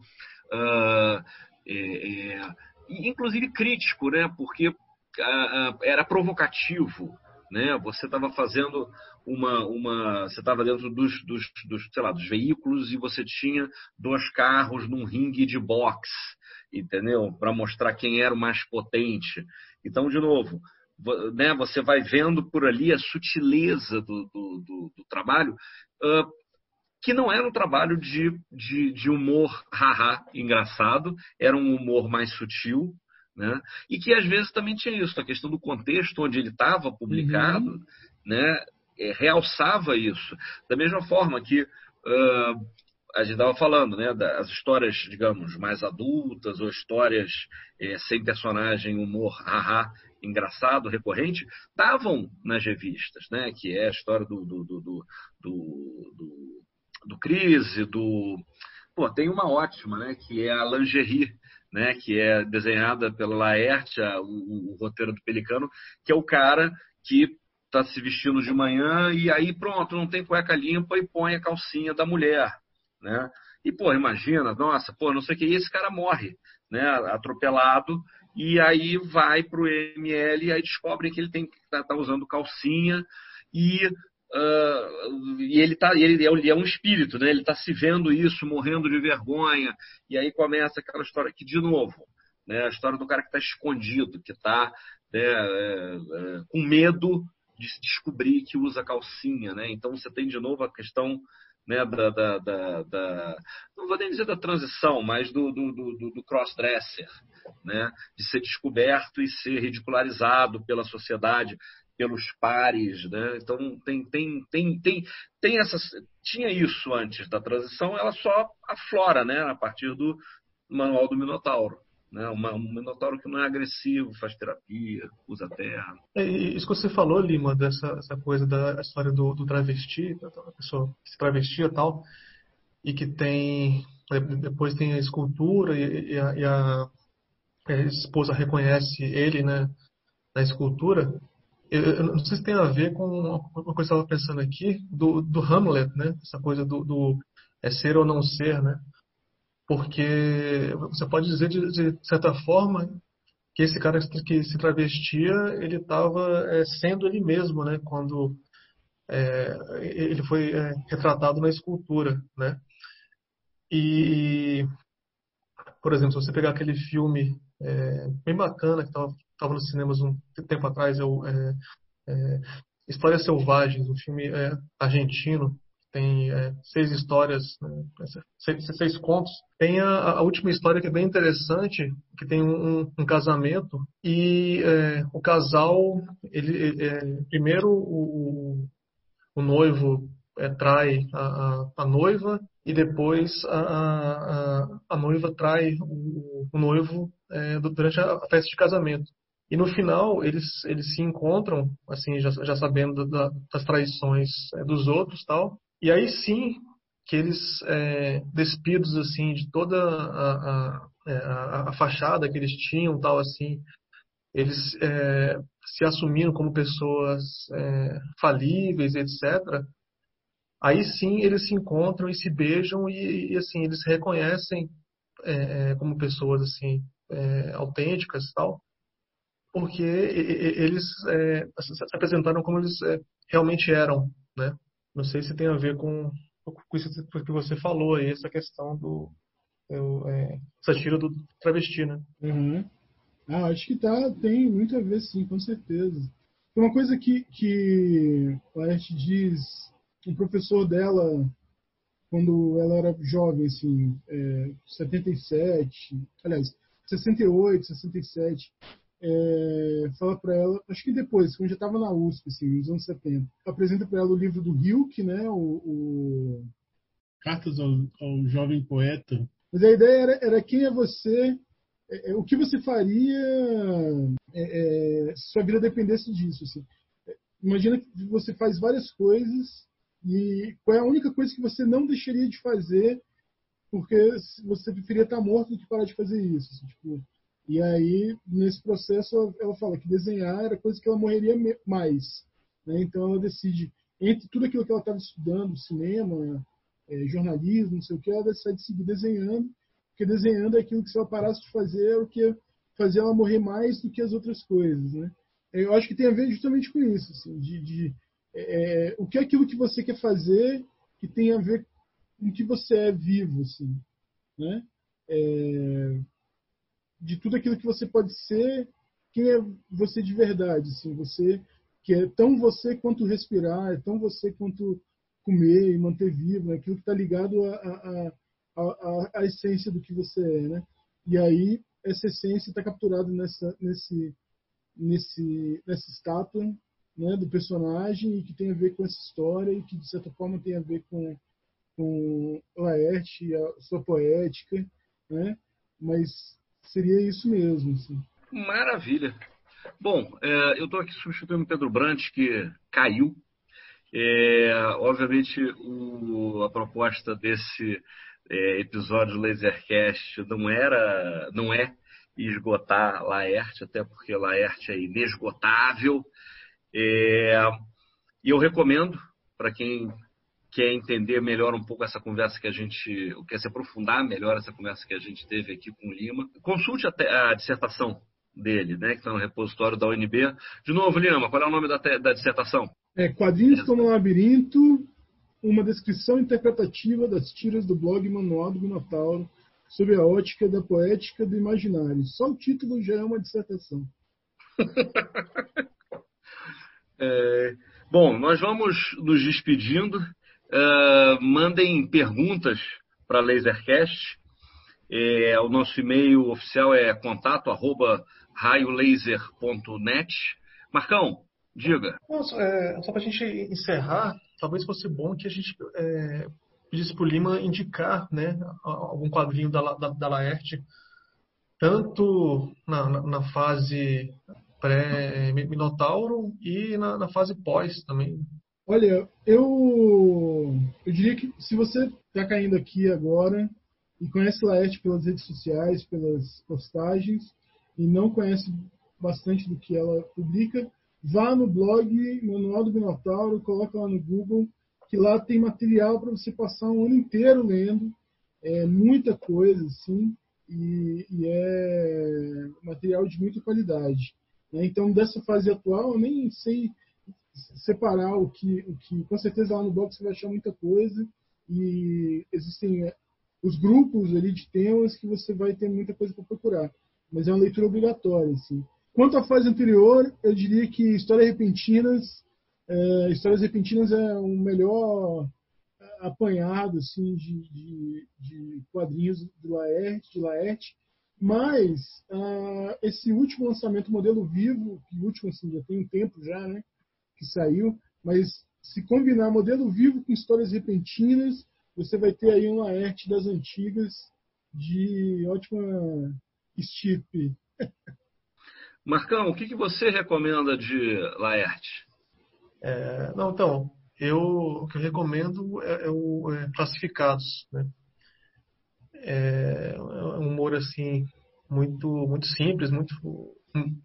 Uh, é, é, inclusive crítico, né? porque era provocativo, né? Você estava fazendo uma, uma você estava dentro dos, dos, dos, sei lá, dos veículos e você tinha dois carros num ringue de boxe, entendeu? Para mostrar quem era o mais potente. Então, de novo, né, você vai vendo por ali a sutileza do, do, do, do trabalho, uh, que não era um trabalho de, de, de humor haha engraçado, era um humor mais sutil, né? E que às vezes também tinha isso, a questão do contexto onde ele estava publicado, uhum. né? É, realçava isso. Da mesma forma que uh, a gente estava falando, né? Das histórias, digamos, mais adultas ou histórias é, sem personagem, humor, haha, engraçado, recorrente, estavam nas revistas, né? Que é a história do, do, do, do, do, do Crise, do. Pô, tem uma ótima, né? Que é a Lingerie, né, que é desenhada pela Laerte, o, o, roteiro do Pelicano, que é o cara que está se vestindo de manhã e aí pronto, não tem cueca limpa e põe a calcinha da mulher, né? E, pô, imagina, nossa, pô, não sei o que, e esse cara morre, né, atropelado, e aí vai pro ML e aí descobrem que ele tem tá, tá usando calcinha e Uh, e ele tá ele é, ele é, um espírito né? Ele está se vendo isso morrendo de vergonha. E aí começa aquela história que de novo né a história do cara que está escondido que está né, é, é, com medo de se descobrir que usa calcinha né? Então você tem de novo a questão né, da, da, da, da não vou nem dizer da transição mas do, do, do, do cross-dresser né, de ser descoberto e ser ridicularizado pela sociedade pelos pares, né? Então tem tem tem tem tem essas tinha isso antes da transição, ela só aflora, né? A partir do manual do Minotauro. Né, um minotauro que não é agressivo, faz terapia, usa terra. É, isso que você falou, Lima, dessa essa coisa da história do, do travesti, a pessoa que se travestia e tal, e que tem. Depois tem a escultura e, e, a, e a, a, esposa reconhece ele né, na escultura. Eu, não sei se tem a ver com uma coisa que eu estava pensando aqui, do, do Hamlet, né? Essa coisa do, do, é ser ou não ser, né? Porque você pode dizer, de, de certa forma, que esse cara que se travestia, ele estava é, sendo ele mesmo, né? Quando é, ele foi é, retratado na escultura, né? E, por exemplo, se você pegar aquele filme é, bem bacana que estava nos cinemas um tempo atrás, é o é, é, Histórias Selvagens, um filme é, argentino, tem é, seis histórias, né, seis, seis, contos. Tem a, a, última história que é bem interessante, que tem um, um casamento e é, o casal, ele é, primeiro o, o noivo é, trai a, a, a, noiva e depois a, a, noiva trai o, o noivo é, durante a festa de casamento. E no final eles, eles se encontram, assim, já, já sabendo da, das traições é, dos outros tal. E aí sim que eles, é, despidos assim de toda a, a, é, a, a, fachada que eles tinham tal assim, eles é, se assumiram como pessoas é, falíveis, etc. Aí sim eles se encontram e se beijam e, e assim eles reconhecem é, como pessoas assim autênticas tal porque eles é, se apresentaram como eles é, realmente eram, né? Não sei se tem a ver com, com isso que você falou aí, essa questão do é, essa tira do travesti, né? Uhum. Ah, acho que tá, tem muito a ver, sim, com certeza. Uma coisa que, que Laerte diz, um professor dela, quando ela era jovem, assim, é, 77, aliás, 68, 67, é, fala para ela, acho que depois, quando já estava na USP, assim, nos anos 70, apresenta para ela o livro do Hilke, né, o, o... Cartas ao, ao, Jovem Poeta. Mas a ideia era, era quem é você, é, é o que você faria é, é, se sua vida dependesse disso. Assim. Imagina que você faz várias coisas e qual é a única coisa que você não deixaria de fazer porque você preferia estar morto do que parar de fazer isso. Assim, tipo, e aí, nesse processo, ela fala que desenhar era coisa que ela morreria mais. Né? Então, ela decide, entre tudo aquilo que ela estava estudando, cinema, é, jornalismo, não sei o que, ela decide seguir desenhando, porque desenhando é aquilo que se ela parasse de fazer, é o que fazer ela morrer mais do que as outras coisas, né? Eu acho que tem a ver justamente com isso, assim, de, de é, o que é aquilo que você quer fazer que tem a ver o que você é vivo, assim, né? É, de tudo aquilo que você pode ser, quem é você de verdade, assim, você que é tão você quanto respirar, é tão você quanto comer e manter vivo, né? aquilo que está ligado à essência do que você é, né? E aí essa essência está capturada nessa nesse nesse nessa estátua né, do personagem e que tem a ver com essa história e que de certa forma tem a ver com com Laerte, a sua poética, né? Mas seria isso mesmo. Assim. Maravilha. Bom, é, eu estou aqui substituindo o Pedro Brant, que caiu. É, obviamente, o, a proposta desse é, episódio do Lasercast não era, não é esgotar Laerte, até porque Laerte é inesgotável. É, e eu recomendo para quem quer entender melhor um pouco essa conversa que a gente, quer se aprofundar melhor essa conversa que a gente teve aqui com o Lima, consulte a, a dissertação dele, né, que está no repositório da UNB. De novo, Lima, qual é o nome da, da dissertação? É Quadrinhos como Labirinto, uma descrição interpretativa das tiras do blog Manual do Minotauro sob a ótica da poética do imaginário. Só o título já é uma dissertação. é, bom, nós vamos nos despedindo. Uh, mandem perguntas para Lasercast. É, o nosso e-mail oficial é contato arroba raiolaser.net. Marcão, diga. Só, é, só para a gente encerrar, talvez fosse bom que a gente é, pedisse para o Lima indicar né, algum quadrinho da, da, da Laerte, tanto na, na, na fase pré-Minotauro e na, na fase pós também. Olha, eu, eu diria que se você está caindo aqui agora e conhece Laerte pelas redes sociais, pelas postagens, e não conhece bastante do que ela publica, vá no blog Manual do Minotauro, coloca lá no Google, que lá tem material para você passar um ano inteiro lendo, é muita coisa, assim, e, e é material de muita qualidade. Né? Então, dessa fase atual, eu nem sei separar o que, o que. Com certeza lá no blog você vai achar muita coisa. E existem é, os grupos ali de temas que você vai ter muita coisa para procurar. Mas é uma leitura obrigatória. Assim. Quanto à fase anterior, eu diria que Histórias Repentinas. É, Histórias Repentinas é o melhor é, apanhado assim, de, de, de quadrinhos de Laerte, de Laerte. Mas uh, esse último lançamento, modelo vivo, que último assim, já tem um tempo já, né? Que saiu, mas se combinar modelo vivo com histórias repentinas, você vai ter aí uma arte das antigas de ótima estirpe. Marcão, o que, que você recomenda de Laerte? É, não, então, eu, o que eu recomendo é, é o é, Classificados. Né? É, é um humor assim muito muito simples, muito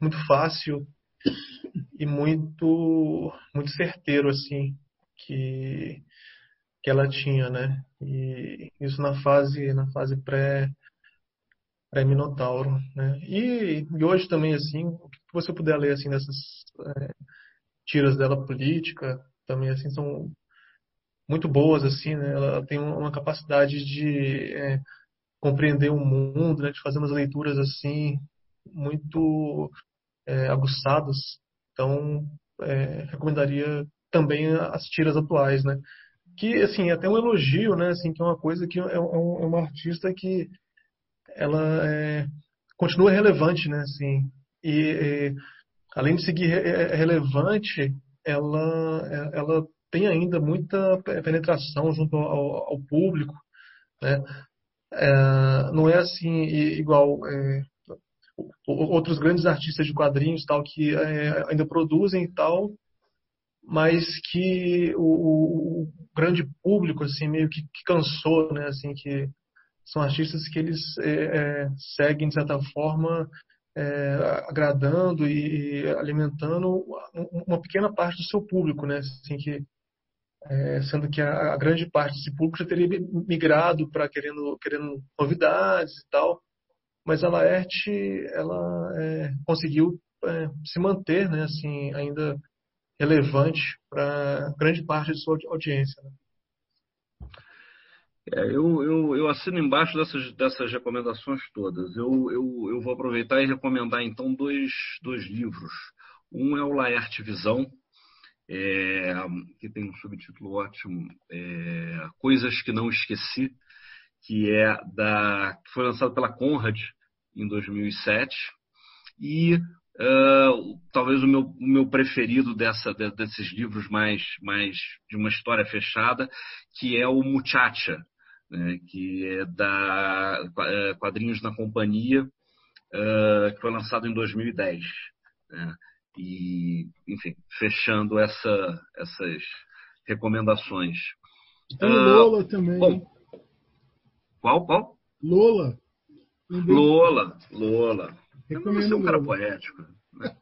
muito fácil e muito muito certeiro assim que que ela tinha, né? E isso na fase na fase pré pré Minotauro, né? E, e hoje também assim, o que você puder ler assim dessas é, tiras dela política, também assim são muito boas assim, né? Ela tem uma capacidade de é, compreender o mundo, né? De fazer umas leituras assim muito é, aguçadas então, é, recomendaria também as tiras atuais, né? Que, assim, é até um elogio, né? Assim, que é uma coisa que é, é, um, é uma artista que ela é, continua relevante, né? Assim, e, além de seguir re relevante, ela, ela tem ainda muita penetração junto ao, ao público, né? É, não é assim igual é, outros grandes artistas de quadrinhos tal que é, ainda produzem e tal, mas que o, o, grande público assim meio que, que, cansou, né? Assim que são artistas que eles é, é, seguem de certa forma é, agradando e alimentando uma pequena parte do seu público, né? Assim que é, sendo que a, a, grande parte desse público já teria migrado para querendo querendo novidades e tal mas a Laerte ela é, conseguiu é, se manter, né, assim, ainda relevante para grande parte de sua audiência. Né? É, eu, eu, eu, assino embaixo dessas, dessas recomendações todas. Eu, eu, eu vou aproveitar e recomendar então dois, dois livros. Um é o Laerte Visão, é, que tem um subtítulo ótimo, é, Coisas que Não Esqueci, que é da que foi lançado pela Conrad em 2007 e uh, talvez o meu, o meu preferido dessa, de, desses livros mais, mais de uma história fechada, que é o Muchacha, né, que é da é, Quadrinhos na Companhia, uh, que foi lançado em 2010. Né, e, enfim, fechando essa, essas recomendações. Tem uh, Lola também. Bom, qual, qual? Lola. Lola, Lola. Recomendo é um cara poético. Né?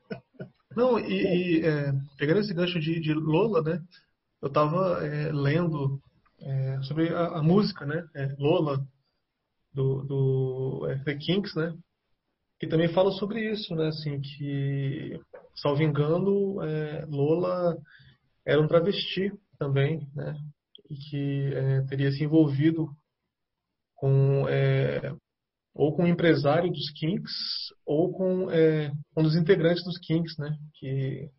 Não, e, e é, pegando esse gancho de, de Lola, né? Eu estava é, lendo é, sobre a, a, música, né? É, Lola, do, do é, The Kinks, né? Que também fala sobre isso, né? Assim, que, salvo engano, é, Lola era um travesti também, né? E que teria se envolvido com ou com um empresário dos Kinks ou com um dos integrantes dos Kinks, né? Que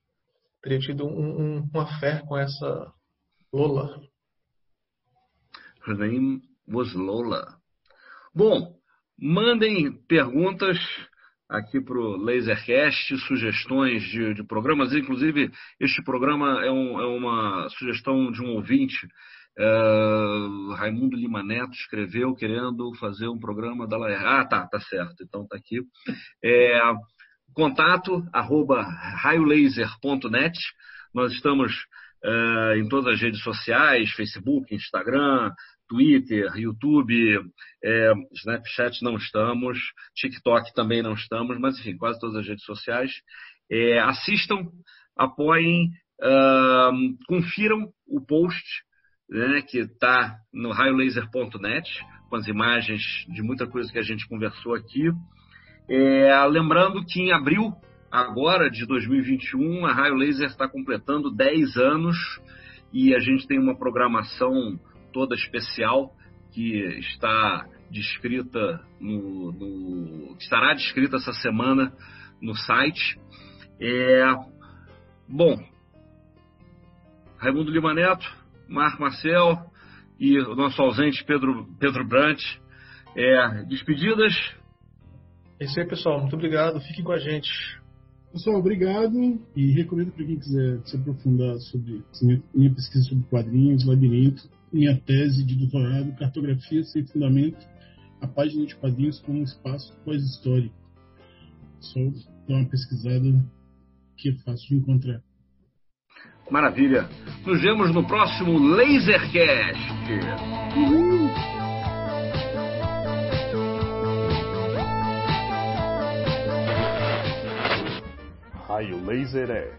teria tido um, um, uma fé com essa Lola. Her name was Lola. Bom, mandem perguntas aqui para o Lasercast, sugestões de, de, programas. Inclusive, este programa é, um, é uma sugestão de um ouvinte. Uh, Raimundo Lima Neto escreveu querendo fazer um programa da Laer. Ah, tá, tá certo. Então tá aqui. É, contato arroba raiolaser.net. Nós estamos uh, em todas as redes sociais, Facebook, Instagram, Twitter, YouTube, é, Snapchat não estamos, TikTok também não estamos, mas enfim, quase todas as redes sociais. É, assistam, apoiem, uh, confiram o post né, que está no raiolaser.net, com as imagens de muita coisa que a gente conversou aqui. É, lembrando que em abril, agora de 2021, a Raio Laser está completando 10 anos e a gente tem uma programação toda especial que está descrita no, no estará descrita essa semana no site. É, bom, Raimundo Lima Neto, Marco Marcel e o nosso ausente Pedro, Pedro Brant. É, despedidas. É isso aí, pessoal. Muito obrigado. Fiquem com a gente. Pessoal, obrigado e recomendo para quem quiser se aprofundar sobre minha pesquisa sobre quadrinhos, labirinto, minha tese de doutorado, Cartografia sem Fundamento, a página de quadrinhos como um espaço pós-histórico. Só dar uma pesquisada que é fácil de encontrar. Maravilha. Nos vemos no próximo Lasercast. Uhul. Raio Laser é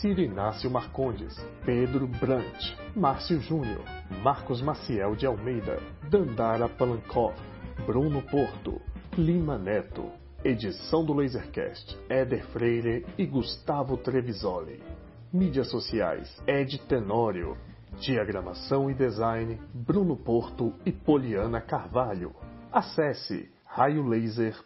Ciro Inácio Marcondes, Pedro Brant, Márcio Júnior, Marcos Maciel de Almeida, Dandara Palankov, Bruno Porto, Lima Neto. Edição do Lasercast, Éder Freire e Gustavo Trevisoli. Mídias sociais, Ed Tenório. Diagramação e design, Bruno Porto e Poliana Carvalho. Acesse raiolaser.net.